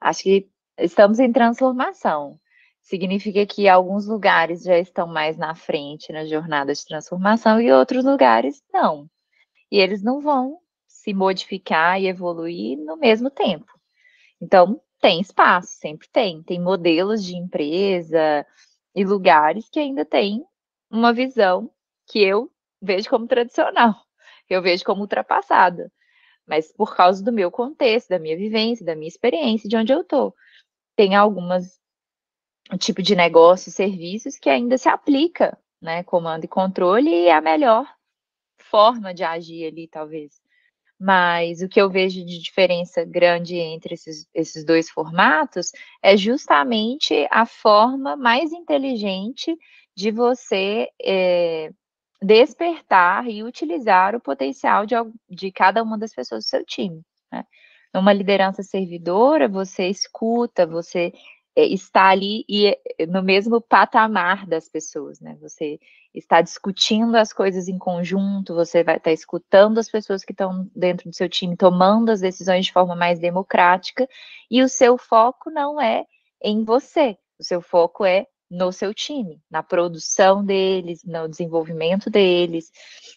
Acho que estamos em transformação. Significa que alguns lugares já estão mais na frente na jornada de transformação e outros lugares não. E eles não vão se modificar e evoluir no mesmo tempo. Então, tem espaço, sempre tem. Tem modelos de empresa e lugares que ainda têm uma visão que eu vejo como tradicional, eu vejo como ultrapassada. Mas por causa do meu contexto, da minha vivência, da minha experiência, de onde eu estou. Tem algumas tipo de negócio e serviços que ainda se aplica, né? Comando e controle e é a melhor forma de agir ali, talvez. Mas o que eu vejo de diferença grande entre esses, esses dois formatos é justamente a forma mais inteligente de você é, despertar e utilizar o potencial de, de cada uma das pessoas do seu time. Né? Numa liderança servidora, você escuta, você é, está ali e é, no mesmo patamar das pessoas, né? Você está discutindo as coisas em conjunto, você vai estar escutando as pessoas que estão dentro do seu time, tomando as decisões de forma mais democrática, e o seu foco não é em você, o seu foco é no seu time, na produção deles, no desenvolvimento deles,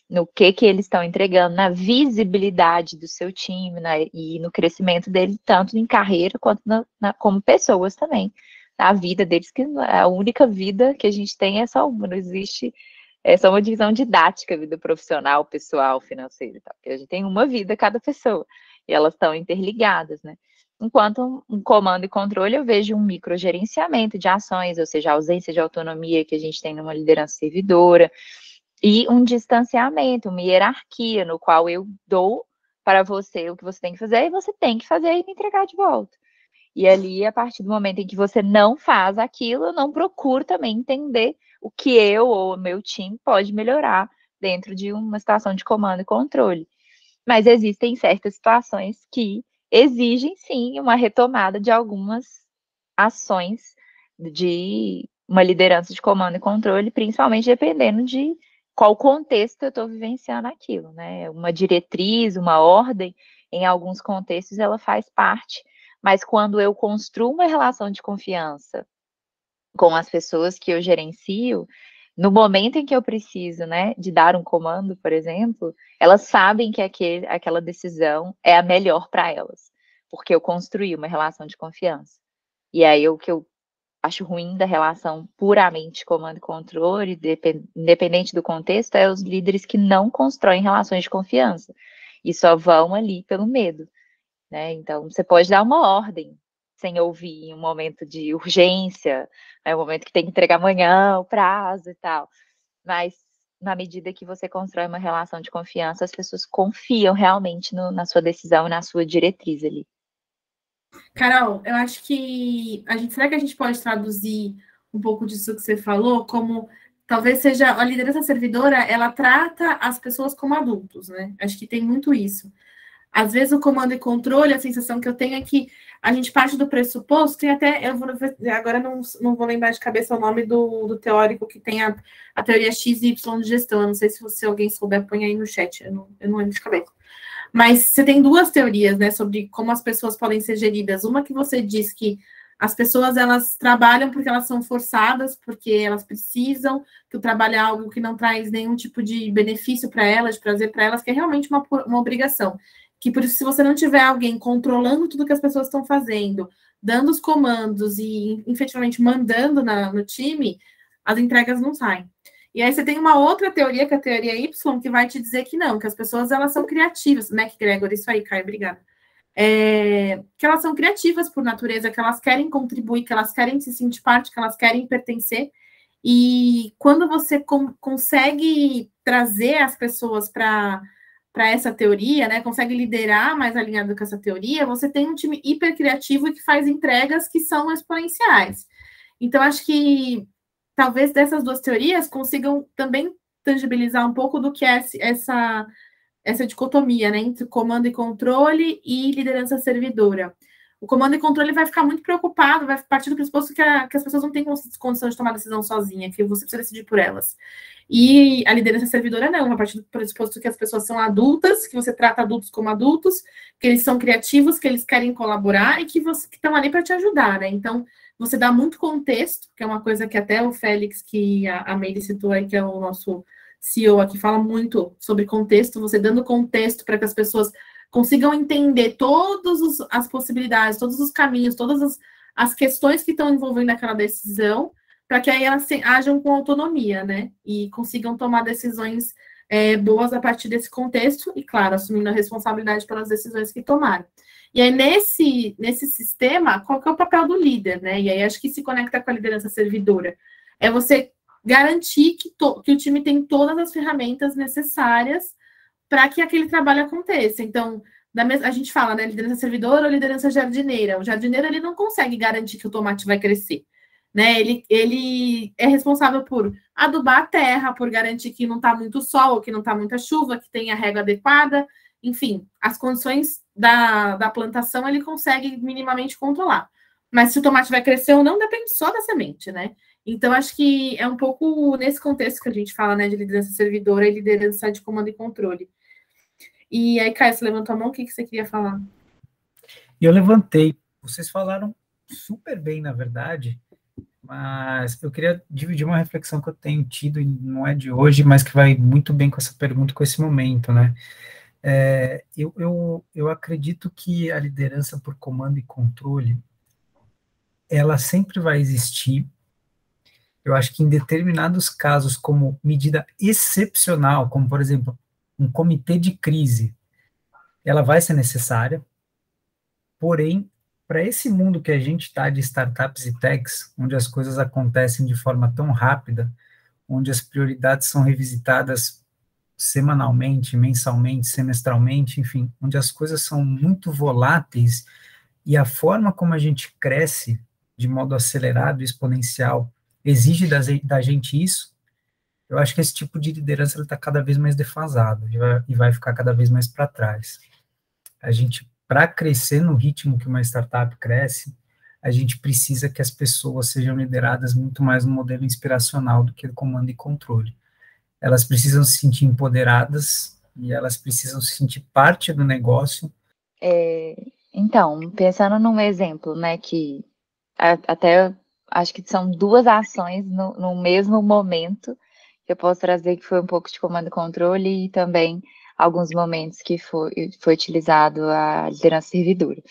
no que que eles estão entregando, na visibilidade do seu time na, e no crescimento deles, tanto em carreira quanto na, na, como pessoas também. A vida deles, que a única vida que a gente tem é só uma, não existe é só uma divisão didática, vida profissional, pessoal, financeira e tal. Porque a gente tem uma vida cada pessoa, e elas estão interligadas, né? Enquanto um comando e controle, eu vejo um microgerenciamento de ações, ou seja, a ausência de autonomia que a gente tem numa liderança servidora, e um distanciamento, uma hierarquia, no qual eu dou para você o que você tem que fazer, e você tem que fazer e me entregar de volta. E ali, a partir do momento em que você não faz aquilo, eu não procuro também entender o que eu ou o meu time pode melhorar dentro de uma situação de comando e controle. Mas existem certas situações que exigem sim uma retomada de algumas ações de uma liderança de comando e controle, principalmente dependendo de qual contexto eu estou vivenciando aquilo, né? Uma diretriz, uma ordem, em alguns contextos ela faz parte, mas quando eu construo uma relação de confiança com as pessoas que eu gerencio, no momento em que eu preciso, né, de dar um comando, por exemplo, elas sabem que aquele, aquela decisão é a melhor para elas, porque eu construí uma relação de confiança. E aí o que eu acho ruim da relação puramente comando e controle, independente do contexto, é os líderes que não constroem relações de confiança e só vão ali pelo medo. Né? Então, você pode dar uma ordem, sem ouvir em um momento de urgência, é um momento que tem que entregar amanhã, o prazo e tal. Mas na medida que você constrói uma relação de confiança, as pessoas confiam realmente no, na sua decisão e na sua diretriz ali. Carol, eu acho que a gente será que a gente pode traduzir um pouco disso que você falou como talvez seja a liderança servidora, ela trata as pessoas como adultos, né? Acho que tem muito isso. Às vezes o comando e controle, a sensação que eu tenho é que a gente parte do pressuposto, tem até, eu vou, agora não, não vou lembrar de cabeça o nome do, do teórico que tem a, a teoria X e Y de gestão, eu não sei se você, alguém souber, põe aí no chat, eu não, eu não lembro de cabeça. Mas você tem duas teorias, né, sobre como as pessoas podem ser geridas. Uma que você diz que as pessoas elas trabalham porque elas são forçadas, porque elas precisam, que o trabalho é algo que não traz nenhum tipo de benefício para elas, de prazer para elas, que é realmente uma, uma obrigação que por isso, se você não tiver alguém controlando tudo que as pessoas estão fazendo, dando os comandos e efetivamente mandando na, no time, as entregas não saem. E aí você tem uma outra teoria, que é a teoria Y, que vai te dizer que não, que as pessoas elas são criativas? Que Gregor, isso aí, Caio, obrigada. É, que elas são criativas por natureza, que elas querem contribuir, que elas querem se sentir parte, que elas querem pertencer. E quando você com, consegue trazer as pessoas para para essa teoria, né, consegue liderar mais alinhado com essa teoria, você tem um time hiper criativo que faz entregas que são exponenciais. Então, acho que talvez dessas duas teorias consigam também tangibilizar um pouco do que é essa, essa dicotomia né, entre comando e controle e liderança servidora. O comando e controle vai ficar muito preocupado, vai partir do pressuposto que, a, que as pessoas não têm condição de tomar decisão sozinha, que você precisa decidir por elas. E a liderança servidora não, a partir do pressuposto que as pessoas são adultas, que você trata adultos como adultos, que eles são criativos, que eles querem colaborar e que que estão ali para te ajudar, né? Então, você dá muito contexto, que é uma coisa que até o Félix, que a, a Meire citou aí, que é o nosso CEO aqui, fala muito sobre contexto, você dando contexto para que as pessoas consigam entender todas as possibilidades, todos os caminhos, todas as, as questões que estão envolvendo aquela decisão, para que aí elas se, ajam com autonomia, né? E consigam tomar decisões é, boas a partir desse contexto e, claro, assumindo a responsabilidade pelas decisões que tomaram. E aí, nesse, nesse sistema, qual que é o papel do líder, né? E aí acho que se conecta com a liderança servidora. É você garantir que, to, que o time tem todas as ferramentas necessárias para que aquele trabalho aconteça. Então, a gente fala, né, liderança servidora ou liderança jardineira. O jardineiro ele não consegue garantir que o tomate vai crescer né? Ele, ele é responsável por adubar a terra, por garantir que não está muito sol, que não está muita chuva, que tem a régua adequada, enfim, as condições da, da plantação ele consegue minimamente controlar. Mas se o tomate vai crescer ou não, depende só da semente, né? Então, acho que é um pouco nesse contexto que a gente fala, né, de liderança servidora e liderança de comando e controle. E aí, Caio, você levantou a mão, o que, que você queria falar? Eu levantei. Vocês falaram super bem, na verdade, mas eu queria dividir uma reflexão que eu tenho tido, e não é de hoje, mas que vai muito bem com essa pergunta, com esse momento, né? É, eu, eu, eu acredito que a liderança por comando e controle, ela sempre vai existir. Eu acho que em determinados casos, como medida excepcional, como por exemplo, um comitê de crise, ela vai ser necessária, porém, para esse mundo que a gente está de startups e techs, onde as coisas acontecem de forma tão rápida, onde as prioridades são revisitadas semanalmente, mensalmente, semestralmente, enfim, onde as coisas são muito voláteis e a forma como a gente cresce de modo acelerado exponencial exige da, gente isso, eu acho que esse tipo de liderança está cada vez mais defasado e vai, e vai ficar cada vez mais para trás. A gente para crescer no ritmo que uma startup cresce, a gente precisa que as pessoas sejam lideradas muito mais no modelo inspiracional do que comando e controle. Elas precisam se sentir empoderadas e elas precisam se sentir parte do negócio. É, então, pensando num exemplo, né, que até acho que são duas ações no, no mesmo momento que eu posso trazer que foi um pouco de comando e controle e também alguns momentos que foi, foi utilizado a liderança servidora.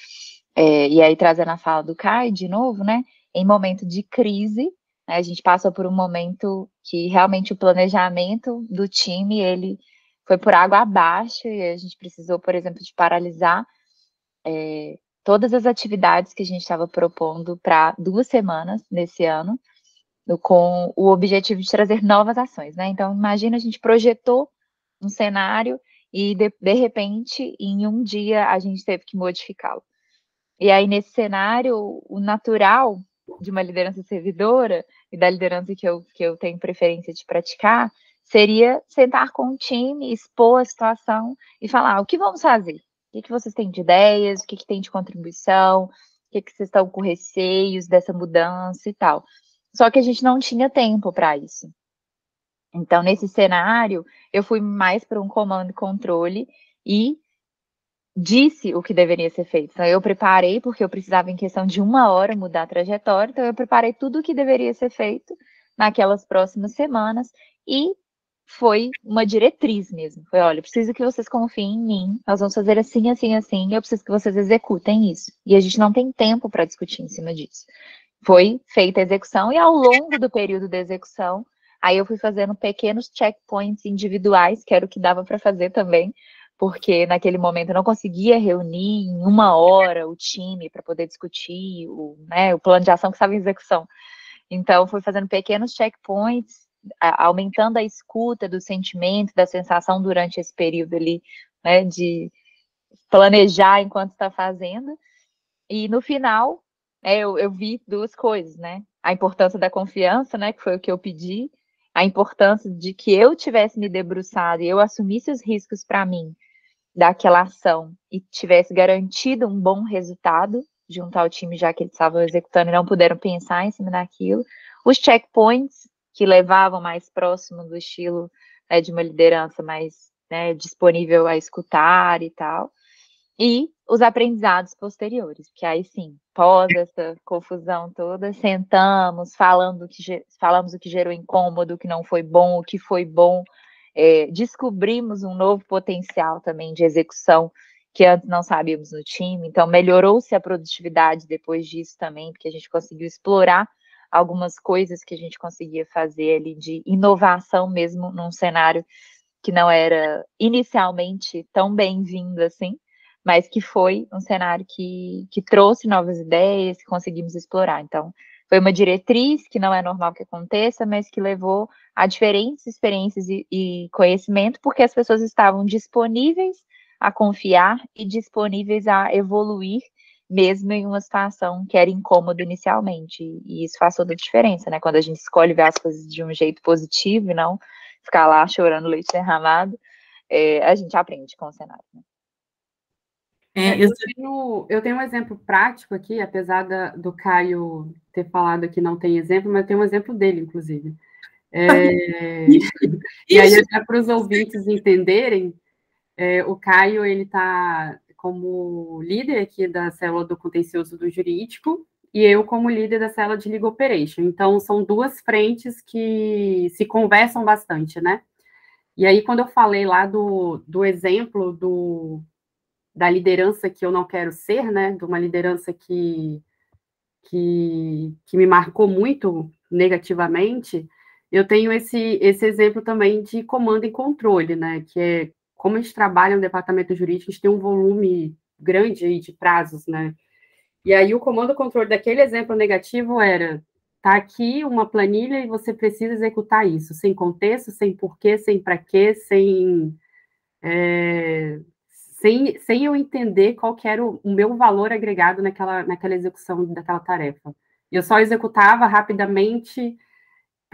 É, e aí, trazendo a fala do Kai, de novo, né, em momento de crise, né, a gente passa por um momento que realmente o planejamento do time, ele foi por água abaixo, e a gente precisou, por exemplo, de paralisar é, todas as atividades que a gente estava propondo para duas semanas nesse ano, com o objetivo de trazer novas ações, né? Então, imagina a gente projetou um cenário e de, de repente, em um dia, a gente teve que modificá-lo. E aí, nesse cenário, o natural de uma liderança servidora e da liderança que eu, que eu tenho preferência de praticar seria sentar com o time, expor a situação e falar o que vamos fazer, o que, vocês têm de ideias, o que, que tem de contribuição, o que, que vocês estão com receios dessa mudança e tal. Só que a gente não tinha tempo para isso. Então, nesse cenário, eu fui mais para um comando e controle e disse o que deveria ser feito. Então, eu preparei, porque eu precisava, em questão de uma hora, mudar a trajetória. Então, eu preparei tudo o que deveria ser feito naquelas próximas semanas e foi uma diretriz mesmo. Foi, olha, preciso que vocês confiem em mim, nós vamos fazer assim, assim, assim, eu preciso que vocês executem isso. E a gente não tem tempo para discutir em cima disso. Foi feita a execução e ao longo do período da execução, Aí eu fui fazendo pequenos checkpoints individuais, que era o que dava para fazer também, porque naquele momento eu não conseguia reunir em uma hora o time para poder discutir o, né, o plano de ação que estava em execução. Então, foi fazendo pequenos checkpoints, aumentando a escuta do sentimento, da sensação durante esse período ali, né, de planejar enquanto está fazendo. E no final, é, eu, eu vi duas coisas, né? A importância da confiança, né, que foi o que eu pedi, a importância de que eu tivesse me debruçado e eu assumisse os riscos para mim daquela ação e tivesse garantido um bom resultado junto ao time, já que eles estavam executando e não puderam pensar em cima daquilo. Os checkpoints, que levavam mais próximo do estilo né, de uma liderança mais né, disponível a escutar e tal. E os aprendizados posteriores, que aí sim, pós essa confusão toda, sentamos, falando que, falamos o que gerou incômodo, o que não foi bom, o que foi bom, é, descobrimos um novo potencial também de execução que antes não sabíamos no time, então melhorou-se a produtividade depois disso também, porque a gente conseguiu explorar algumas coisas que a gente conseguia fazer ali de inovação mesmo num cenário que não era inicialmente tão bem-vindo assim, mas que foi um cenário que, que trouxe novas ideias que conseguimos explorar. Então, foi uma diretriz que não é normal que aconteça, mas que levou a diferentes experiências e, e conhecimento, porque as pessoas estavam disponíveis a confiar e disponíveis a evoluir, mesmo em uma situação que era incômoda inicialmente. E isso faz toda a diferença, né? Quando a gente escolhe ver as coisas de um jeito positivo e não ficar lá chorando leite derramado, é, a gente aprende com o cenário. Né? É, é, eu, tenho, eu tenho um exemplo prático aqui, apesar da, do Caio ter falado que não tem exemplo, mas eu tenho um exemplo dele, inclusive. É, e aí, para os ouvintes entenderem, é, o Caio ele está como líder aqui da célula do contencioso do jurídico e eu como líder da célula de legal operation. Então, são duas frentes que se conversam bastante, né? E aí, quando eu falei lá do, do exemplo do da liderança que eu não quero ser, né? De uma liderança que, que, que me marcou muito negativamente, eu tenho esse, esse exemplo também de comando e controle, né? Que é como a gente trabalha no departamento jurídico, a gente tem um volume grande de prazos, né? E aí o comando controle daquele exemplo negativo era tá aqui uma planilha e você precisa executar isso, sem contexto, sem porquê, sem para quê, sem é, sem, sem eu entender qual que era o, o, meu valor agregado naquela, naquela execução daquela tarefa. Eu só executava rapidamente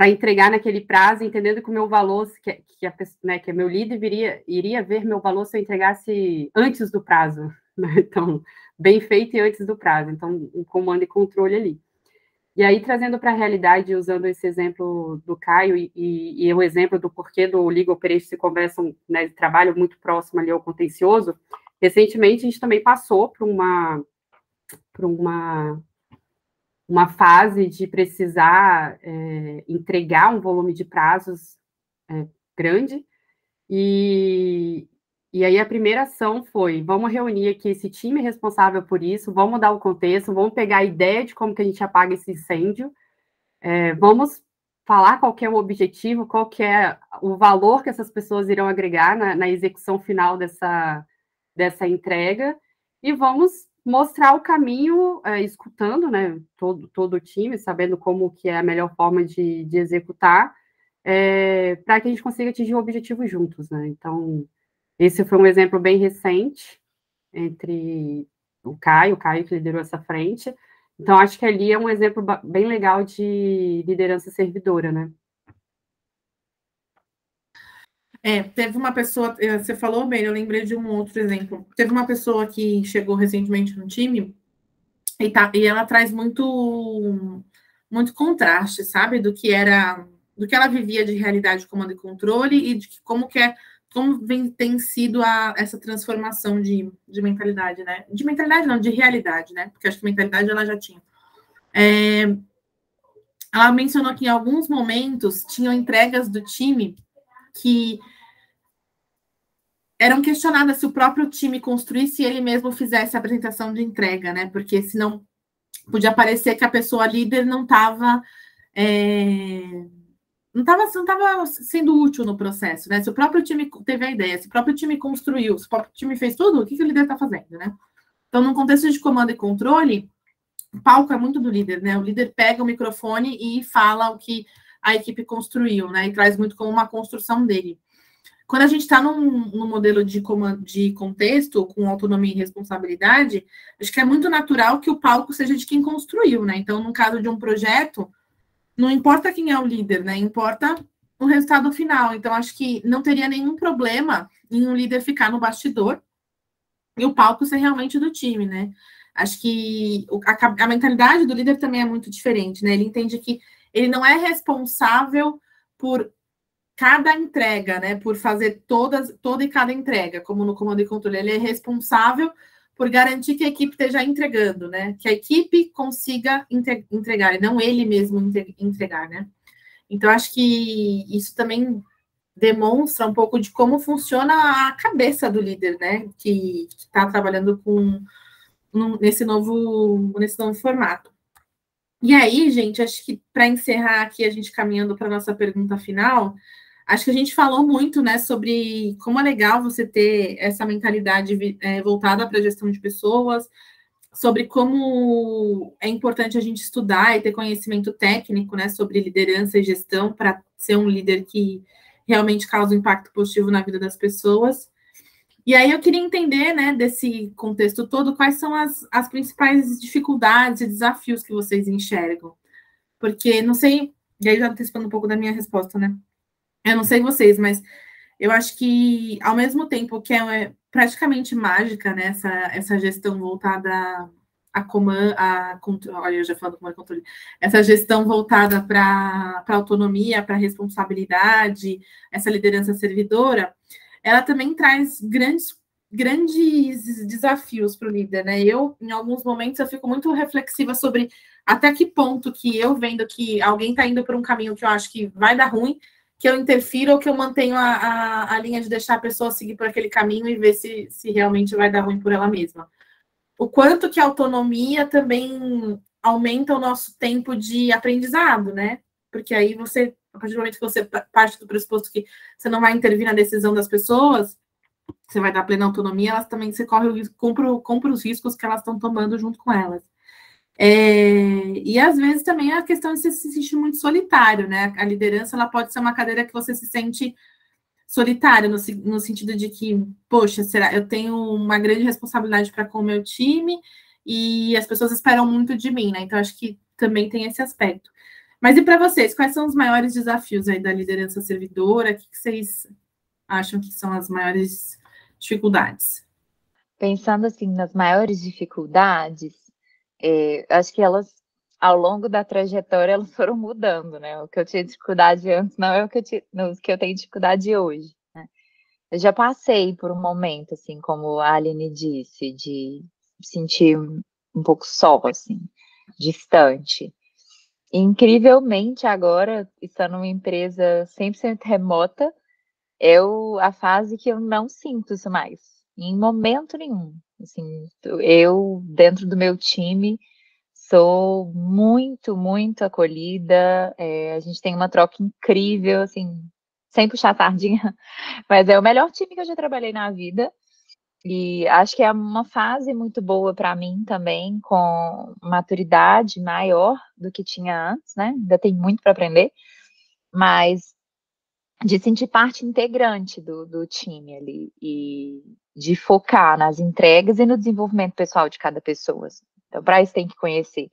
para entregar naquele prazo, entendendo que o meu valor, que, que, a, né, que meu líder viria, iria ver meu valor se eu entregasse antes do prazo. Né? Então, bem feito e antes do prazo. Então, um comando e controle ali. E aí, trazendo para a realidade, usando esse exemplo do Caio e, e, e, o exemplo do porquê do Legal Operation se conversam, né, trabalho muito próximo ali ao contencioso, recentemente a gente também passou por uma, por uma, uma fase de precisar é, entregar um volume de prazos é, grande, e, e aí a primeira ação foi, vamos reunir aqui esse time responsável por isso, vamos dar o contexto, vamos pegar a ideia de como que a gente apaga esse incêndio, é, vamos falar qual é o objetivo, qual é o valor que essas pessoas irão agregar na, na execução final dessa, dessa entrega, e vamos mostrar o caminho, é, escutando né, todo, todo o time, sabendo como que é a melhor forma de, de executar, é, para que a gente consiga atingir o objetivo juntos, né? Então, esse foi um exemplo bem recente entre o Caio, o Caio que liderou essa frente. Então, acho que ali é um exemplo bem legal de liderança servidora, né? É, teve uma pessoa, eh, você falou bem, eu lembrei de um outro exemplo. Teve uma pessoa que chegou recentemente no time e, tá, e ela traz muito, muito contraste, sabe, do que era, do que ela vivia de realidade de comando e controle e de como que é como vem, tem sido a, essa transformação de, de mentalidade, né? De mentalidade não, de realidade, né? Porque acho que mentalidade ela já tinha. É, ela mencionou que em alguns momentos tinham entregas do time que eram questionadas se o próprio time construísse e ele mesmo fizesse a apresentação de entrega, né? Porque senão podia parecer que a pessoa líder não estava é, não estava não tava sendo útil no processo, né? Se o próprio time teve a ideia, se o próprio time construiu, se o próprio time fez tudo, o que, que o líder está fazendo, né? Então, no contexto de comando e controle, o palco é muito do líder, né? O líder pega o microfone e fala o que a equipe construiu, né? E traz muito como uma construção dele. Quando a gente está num, num, modelo de, de contexto, com autonomia e responsabilidade, acho que é muito natural que o palco seja de quem construiu, né? Então, no caso de um projeto, não importa quem é o líder, né? Importa o resultado final. Então, acho que não teria nenhum problema em um líder ficar no bastidor e o palco ser realmente do time, né? Acho que a, a mentalidade do líder também é muito diferente, né? Ele entende que ele não é responsável por cada entrega, né? Por fazer todas, toda e cada entrega, como no comando e controle. Ele é responsável por garantir que a equipe esteja entregando, né? Que a equipe consiga entregar, e não ele mesmo entregar, né? Então, acho que isso também demonstra um pouco de como funciona a cabeça do líder, né? Que está trabalhando com nesse novo nesse novo formato. E aí, gente, acho que para encerrar aqui, a gente caminhando para nossa pergunta final, acho que a gente falou muito, né, sobre como é legal você ter essa mentalidade é, voltada para a gestão de pessoas, sobre como é importante a gente estudar e ter conhecimento técnico, né, sobre liderança e gestão para ser um líder que realmente causa um impacto positivo na vida das pessoas. E aí eu queria entender, né, desse contexto todo, quais são as, as principais dificuldades e desafios que vocês enxergam. Porque, não sei, e aí já antecipando um pouco da minha resposta, né? Eu não sei vocês, mas eu acho que, ao mesmo tempo que é praticamente mágica, né, essa, essa gestão voltada a comando, a, olha, eu já falo do comando controle, essa gestão voltada para autonomia, para responsabilidade, essa liderança servidora, ela também traz grandes grandes desafios para o líder, né? Eu, em alguns momentos, eu fico muito reflexiva sobre até que ponto que eu vendo que alguém está indo por um caminho que eu acho que vai dar ruim, que eu interfiro ou que eu mantenho a, a, a, linha de deixar a pessoa seguir por aquele caminho e ver se, se realmente vai dar ruim por ela mesma. O quanto que a autonomia também aumenta o nosso tempo de aprendizado, né? Porque aí você, a partir do momento que você parte do pressuposto que você não vai intervir na decisão das pessoas, você vai dar plena autonomia, elas também você corre, compra, compra os riscos que elas estão tomando junto com elas. É, e às vezes também a questão de você se sentir muito solitário, né? A liderança ela pode ser uma cadeira que você se sente solitário, no, no sentido de que, poxa, será eu tenho uma grande responsabilidade para com o meu time e as pessoas esperam muito de mim, né? Então acho que também tem esse aspecto. Mas e para vocês, quais são os maiores desafios aí da liderança servidora? O que, que vocês acham que são as maiores dificuldades? Pensando assim nas maiores dificuldades, é, acho que elas, ao longo da trajetória, elas foram mudando, né? O que eu tinha dificuldade antes não é o que eu, tinha, no, que eu tenho dificuldade hoje. Né? Eu já passei por um momento, assim, como a Aline disse, de sentir um pouco só, assim, distante. incrivelmente, agora, estando numa empresa 100% remota, eu, a fase que eu não sinto isso mais, em momento nenhum. Assim, eu, dentro do meu time, sou muito, muito acolhida. É, a gente tem uma troca incrível, assim, sem puxar sardinha, mas é o melhor time que eu já trabalhei na vida. E acho que é uma fase muito boa para mim também, com maturidade maior do que tinha antes, né? Ainda tem muito para aprender, mas de sentir parte integrante do, do time ali e de focar nas entregas e no desenvolvimento pessoal de cada pessoa. Assim. Então, para isso tem que conhecer.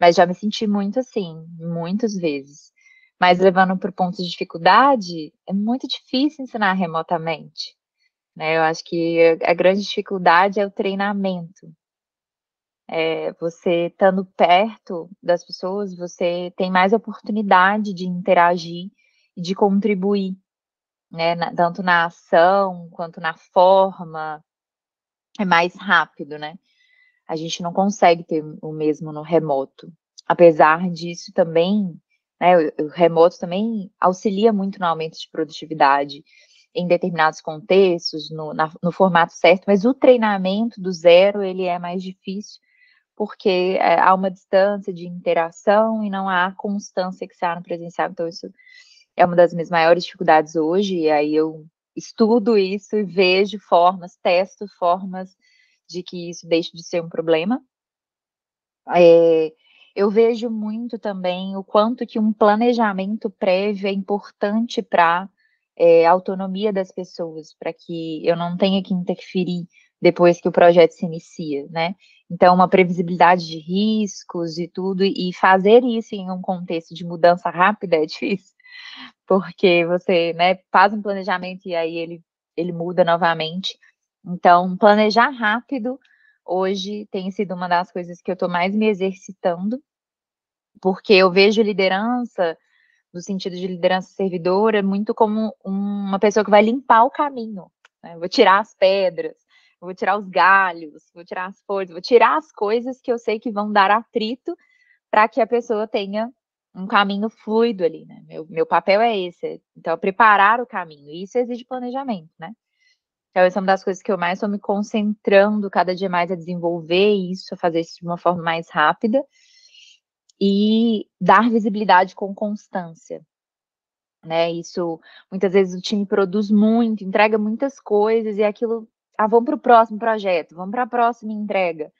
Mas já me senti muito assim, muitas vezes. Mas levando para o ponto de dificuldade, é muito difícil ensinar remotamente. Né? Eu acho que a grande dificuldade é o treinamento. É, você estando perto das pessoas, você tem mais oportunidade de interagir de contribuir, né, na, tanto na ação quanto na forma, é mais rápido, né? A gente não consegue ter o mesmo no remoto. Apesar disso também, né, o, o remoto também auxilia muito no aumento de produtividade em determinados contextos, no, na, no formato certo, mas o treinamento do zero, ele é mais difícil, porque é, há uma distância de interação e não há constância que se há no presencial, então isso é uma das minhas maiores dificuldades hoje, e aí eu estudo isso e vejo formas, testo formas de que isso deixe de ser um problema. É, eu vejo muito também o quanto que um planejamento prévio é importante para é, a autonomia das pessoas, para que eu não tenha que interferir depois que o projeto se inicia, né? Então, uma previsibilidade de riscos e tudo, e fazer isso em um contexto de mudança rápida é difícil, porque você, né, faz um planejamento e aí ele, ele muda novamente. Então, planejar rápido hoje tem sido uma das coisas que eu estou mais me exercitando, porque eu vejo liderança, no sentido de liderança servidora, muito como uma pessoa que vai limpar o caminho. Né? Vou tirar as pedras, vou tirar os galhos, vou tirar as folhas, vou tirar as coisas que eu sei que vão dar atrito para que a pessoa tenha um caminho fluido ali, né? Meu, meu papel é esse, então é preparar o caminho, e isso exige planejamento, né? Então, essa é uma das coisas que eu mais estou me concentrando cada dia mais a desenvolver isso, a fazer isso de uma forma mais rápida e dar visibilidade com constância. Né? Isso, muitas vezes o time produz muito, entrega muitas coisas e aquilo, ah, vamos para o próximo projeto, vamos para a próxima entrega.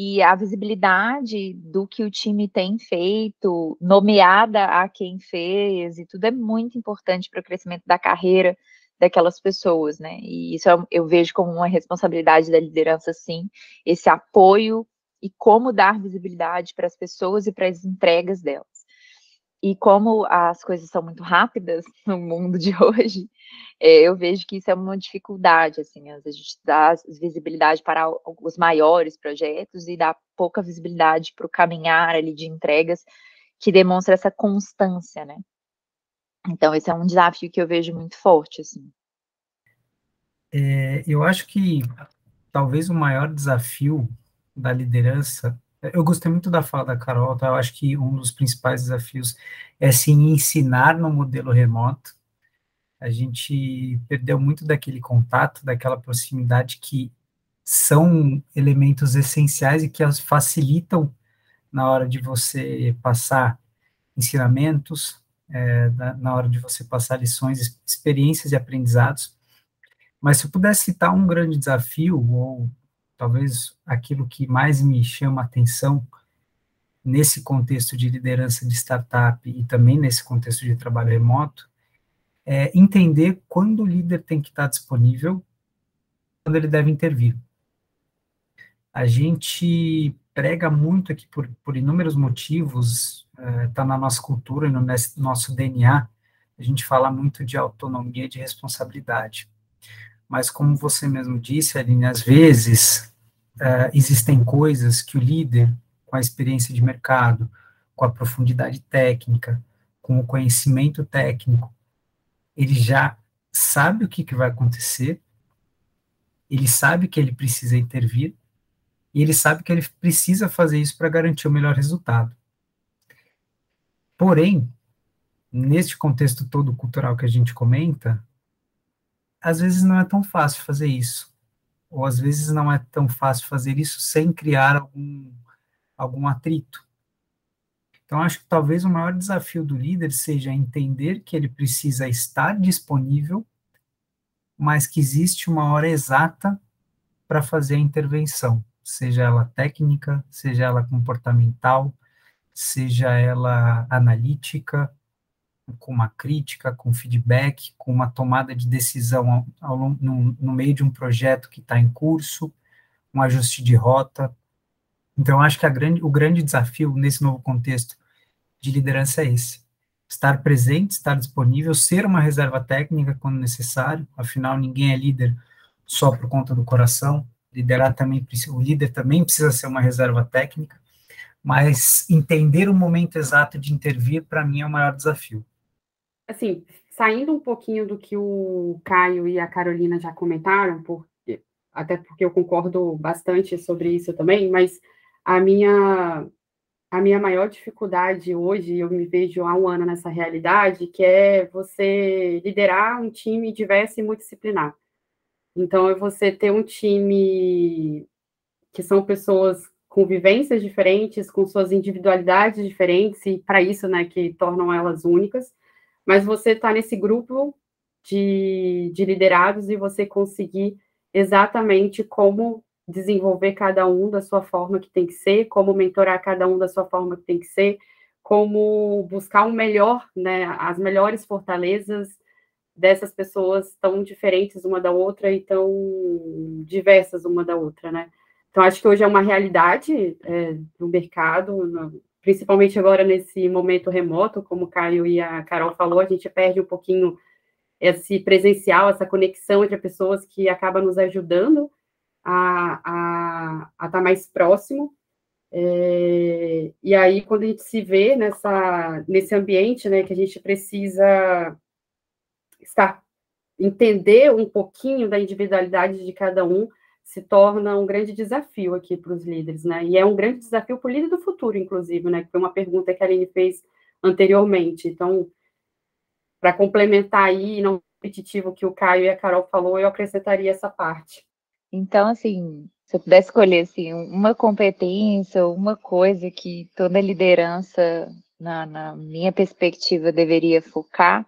E a visibilidade do que o time tem feito, nomeada a quem fez, e tudo é muito importante para o crescimento da carreira daquelas pessoas, né? E isso eu, eu vejo como uma responsabilidade da liderança, sim, esse apoio e como dar visibilidade para as pessoas e para as entregas delas. E como as coisas são muito rápidas no mundo de hoje, é, eu vejo que isso é uma dificuldade, assim, a gente dá visibilidade para os maiores projetos e dá pouca visibilidade para o caminhar ali de entregas que demonstra essa constância, né? Então, esse é um desafio que eu vejo muito forte, assim. É, eu acho que talvez o maior desafio da liderança, eu gostei muito da fala da Carol, tá? eu acho que um dos principais desafios é se ensinar no modelo remoto. A gente perdeu muito daquele contato, daquela proximidade que são elementos essenciais e que facilitam na hora de você passar ensinamentos, é, na hora de você passar lições, experiências e aprendizados. Mas se eu pudesse citar um grande desafio, ou talvez aquilo que mais me chama atenção nesse contexto de liderança de startup e também nesse contexto de trabalho remoto, é entender quando o líder tem que estar disponível, quando ele deve intervir. A gente prega muito aqui por, por inúmeros motivos, está é, na nossa cultura no nosso DNA, a gente fala muito de autonomia e de responsabilidade. Mas, como você mesmo disse, Aline, às vezes uh, existem coisas que o líder, com a experiência de mercado, com a profundidade técnica, com o conhecimento técnico, ele já sabe o que, que vai acontecer, ele sabe que ele precisa intervir, e ele sabe que ele precisa fazer isso para garantir o melhor resultado. Porém, neste contexto todo cultural que a gente comenta, às vezes não é tão fácil fazer isso. Ou às vezes não é tão fácil fazer isso sem criar algum, algum atrito. Então, acho que talvez o maior desafio do líder seja entender que ele precisa estar disponível, mas que existe uma hora exata para fazer a intervenção, seja ela técnica, seja ela comportamental, seja ela analítica, com uma crítica, com feedback, com uma tomada de decisão ao, ao, no, no meio de um projeto que está em curso, um ajuste de rota. Então, acho que grande, o grande desafio nesse novo contexto de liderança é esse: estar presente, estar disponível, ser uma reserva técnica quando necessário, afinal, ninguém é líder só por conta do coração, liderar também, o líder também precisa ser uma reserva técnica, mas entender o momento exato de intervir, para mim, é o maior desafio. Assim, saindo um pouquinho do que o Caio e a Carolina já comentaram, porque, até porque eu concordo bastante sobre isso também, mas a minha, a minha maior dificuldade hoje, eu me vejo há um ano nessa realidade, que é você liderar um time diverso e multidisciplinar. Então, é você ter um time que são pessoas com vivências diferentes, com suas individualidades diferentes, e para isso, né, que tornam elas únicas, mas você está nesse grupo de, de liderados e você conseguir exatamente como desenvolver cada um da sua forma que tem que ser, como mentorar cada um da sua forma que tem que ser, como buscar o um melhor, né, as melhores fortalezas dessas pessoas tão diferentes uma da outra e tão diversas uma da outra, né? Então, acho que hoje é uma realidade é, no mercado, no, principalmente agora nesse momento remoto, como o Caio e a Carol falou, a gente perde um pouquinho esse presencial, essa conexão entre pessoas que acaba nos ajudando a, a, a estar tá mais próximo. É, e aí, quando a gente se vê nessa, nesse ambiente, né, que a gente precisa estar, entender um pouquinho da individualidade de cada um, se torna um grande desafio aqui para os líderes, né? E é um grande desafio para o líder do futuro, inclusive, né? Que foi uma pergunta que a Aline fez anteriormente. Então, para complementar aí, não repetitivo que o Caio e a Carol falou, eu acrescentaria essa parte. Então, assim, se eu pudesse escolher assim, uma competência, uma coisa que toda liderança, na, na minha perspectiva, deveria focar,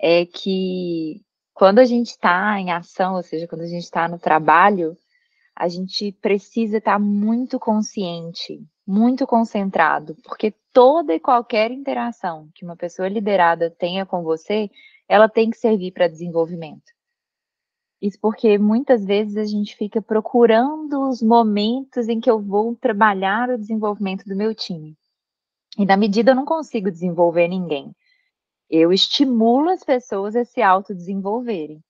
é que quando a gente está em ação, ou seja, quando a gente está no trabalho, a gente precisa estar tá muito consciente, muito concentrado, porque toda e qualquer interação que uma pessoa liderada tenha com você, ela tem que servir para desenvolvimento. Isso porque muitas vezes a gente fica procurando os momentos em que eu vou trabalhar o desenvolvimento do meu time. E na medida eu não consigo desenvolver ninguém. Eu estimulo as pessoas a se autodesenvolverem.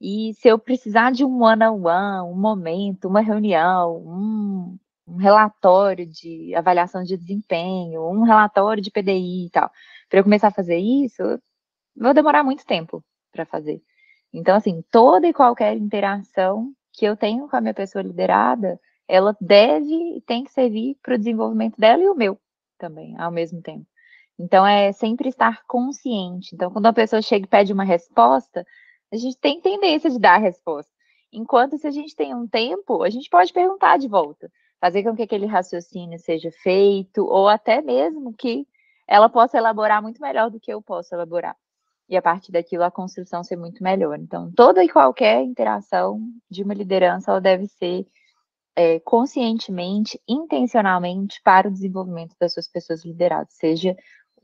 E se eu precisar de um one-on-one, um momento, uma reunião, um, um, relatório de avaliação de desempenho, um relatório de PDI e tal, para eu começar a fazer isso, vou demorar muito tempo para fazer. Então, assim, toda e qualquer interação que eu tenho com a minha pessoa liderada, ela deve e tem que servir para o desenvolvimento dela e o meu também, ao mesmo tempo. Então, é sempre estar consciente. Então, quando a pessoa chega e pede uma resposta, a gente tem tendência de dar a resposta. Enquanto se a gente tem um tempo, a gente pode perguntar de volta, fazer com que aquele raciocínio seja feito, ou até mesmo que ela possa elaborar muito melhor do que eu posso elaborar e a partir daquilo a construção ser muito melhor. Então, toda e qualquer interação de uma liderança ela deve ser é, conscientemente, intencionalmente para o desenvolvimento das suas pessoas lideradas, seja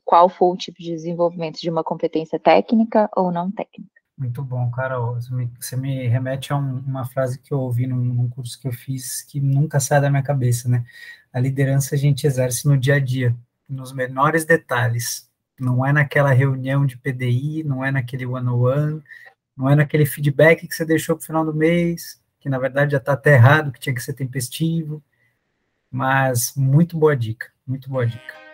qual for o tipo de desenvolvimento de uma competência técnica ou não técnica. Muito bom, Carol. Você me remete a um, uma frase que eu ouvi num, num, curso que eu fiz que nunca sai da minha cabeça, né? A liderança a gente exerce no dia a dia, nos menores detalhes não é naquela reunião de PDI, não é naquele one-on-one, não é naquele feedback que você deixou para o final do mês, que na verdade já está até errado, que tinha que ser tempestivo. Mas muito boa dica, muito boa dica.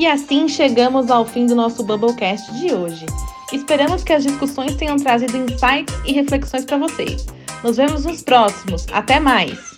E assim chegamos ao fim do nosso Bubblecast de hoje. Esperamos que as discussões tenham trazido insights e reflexões para vocês. Nos vemos nos próximos. Até mais!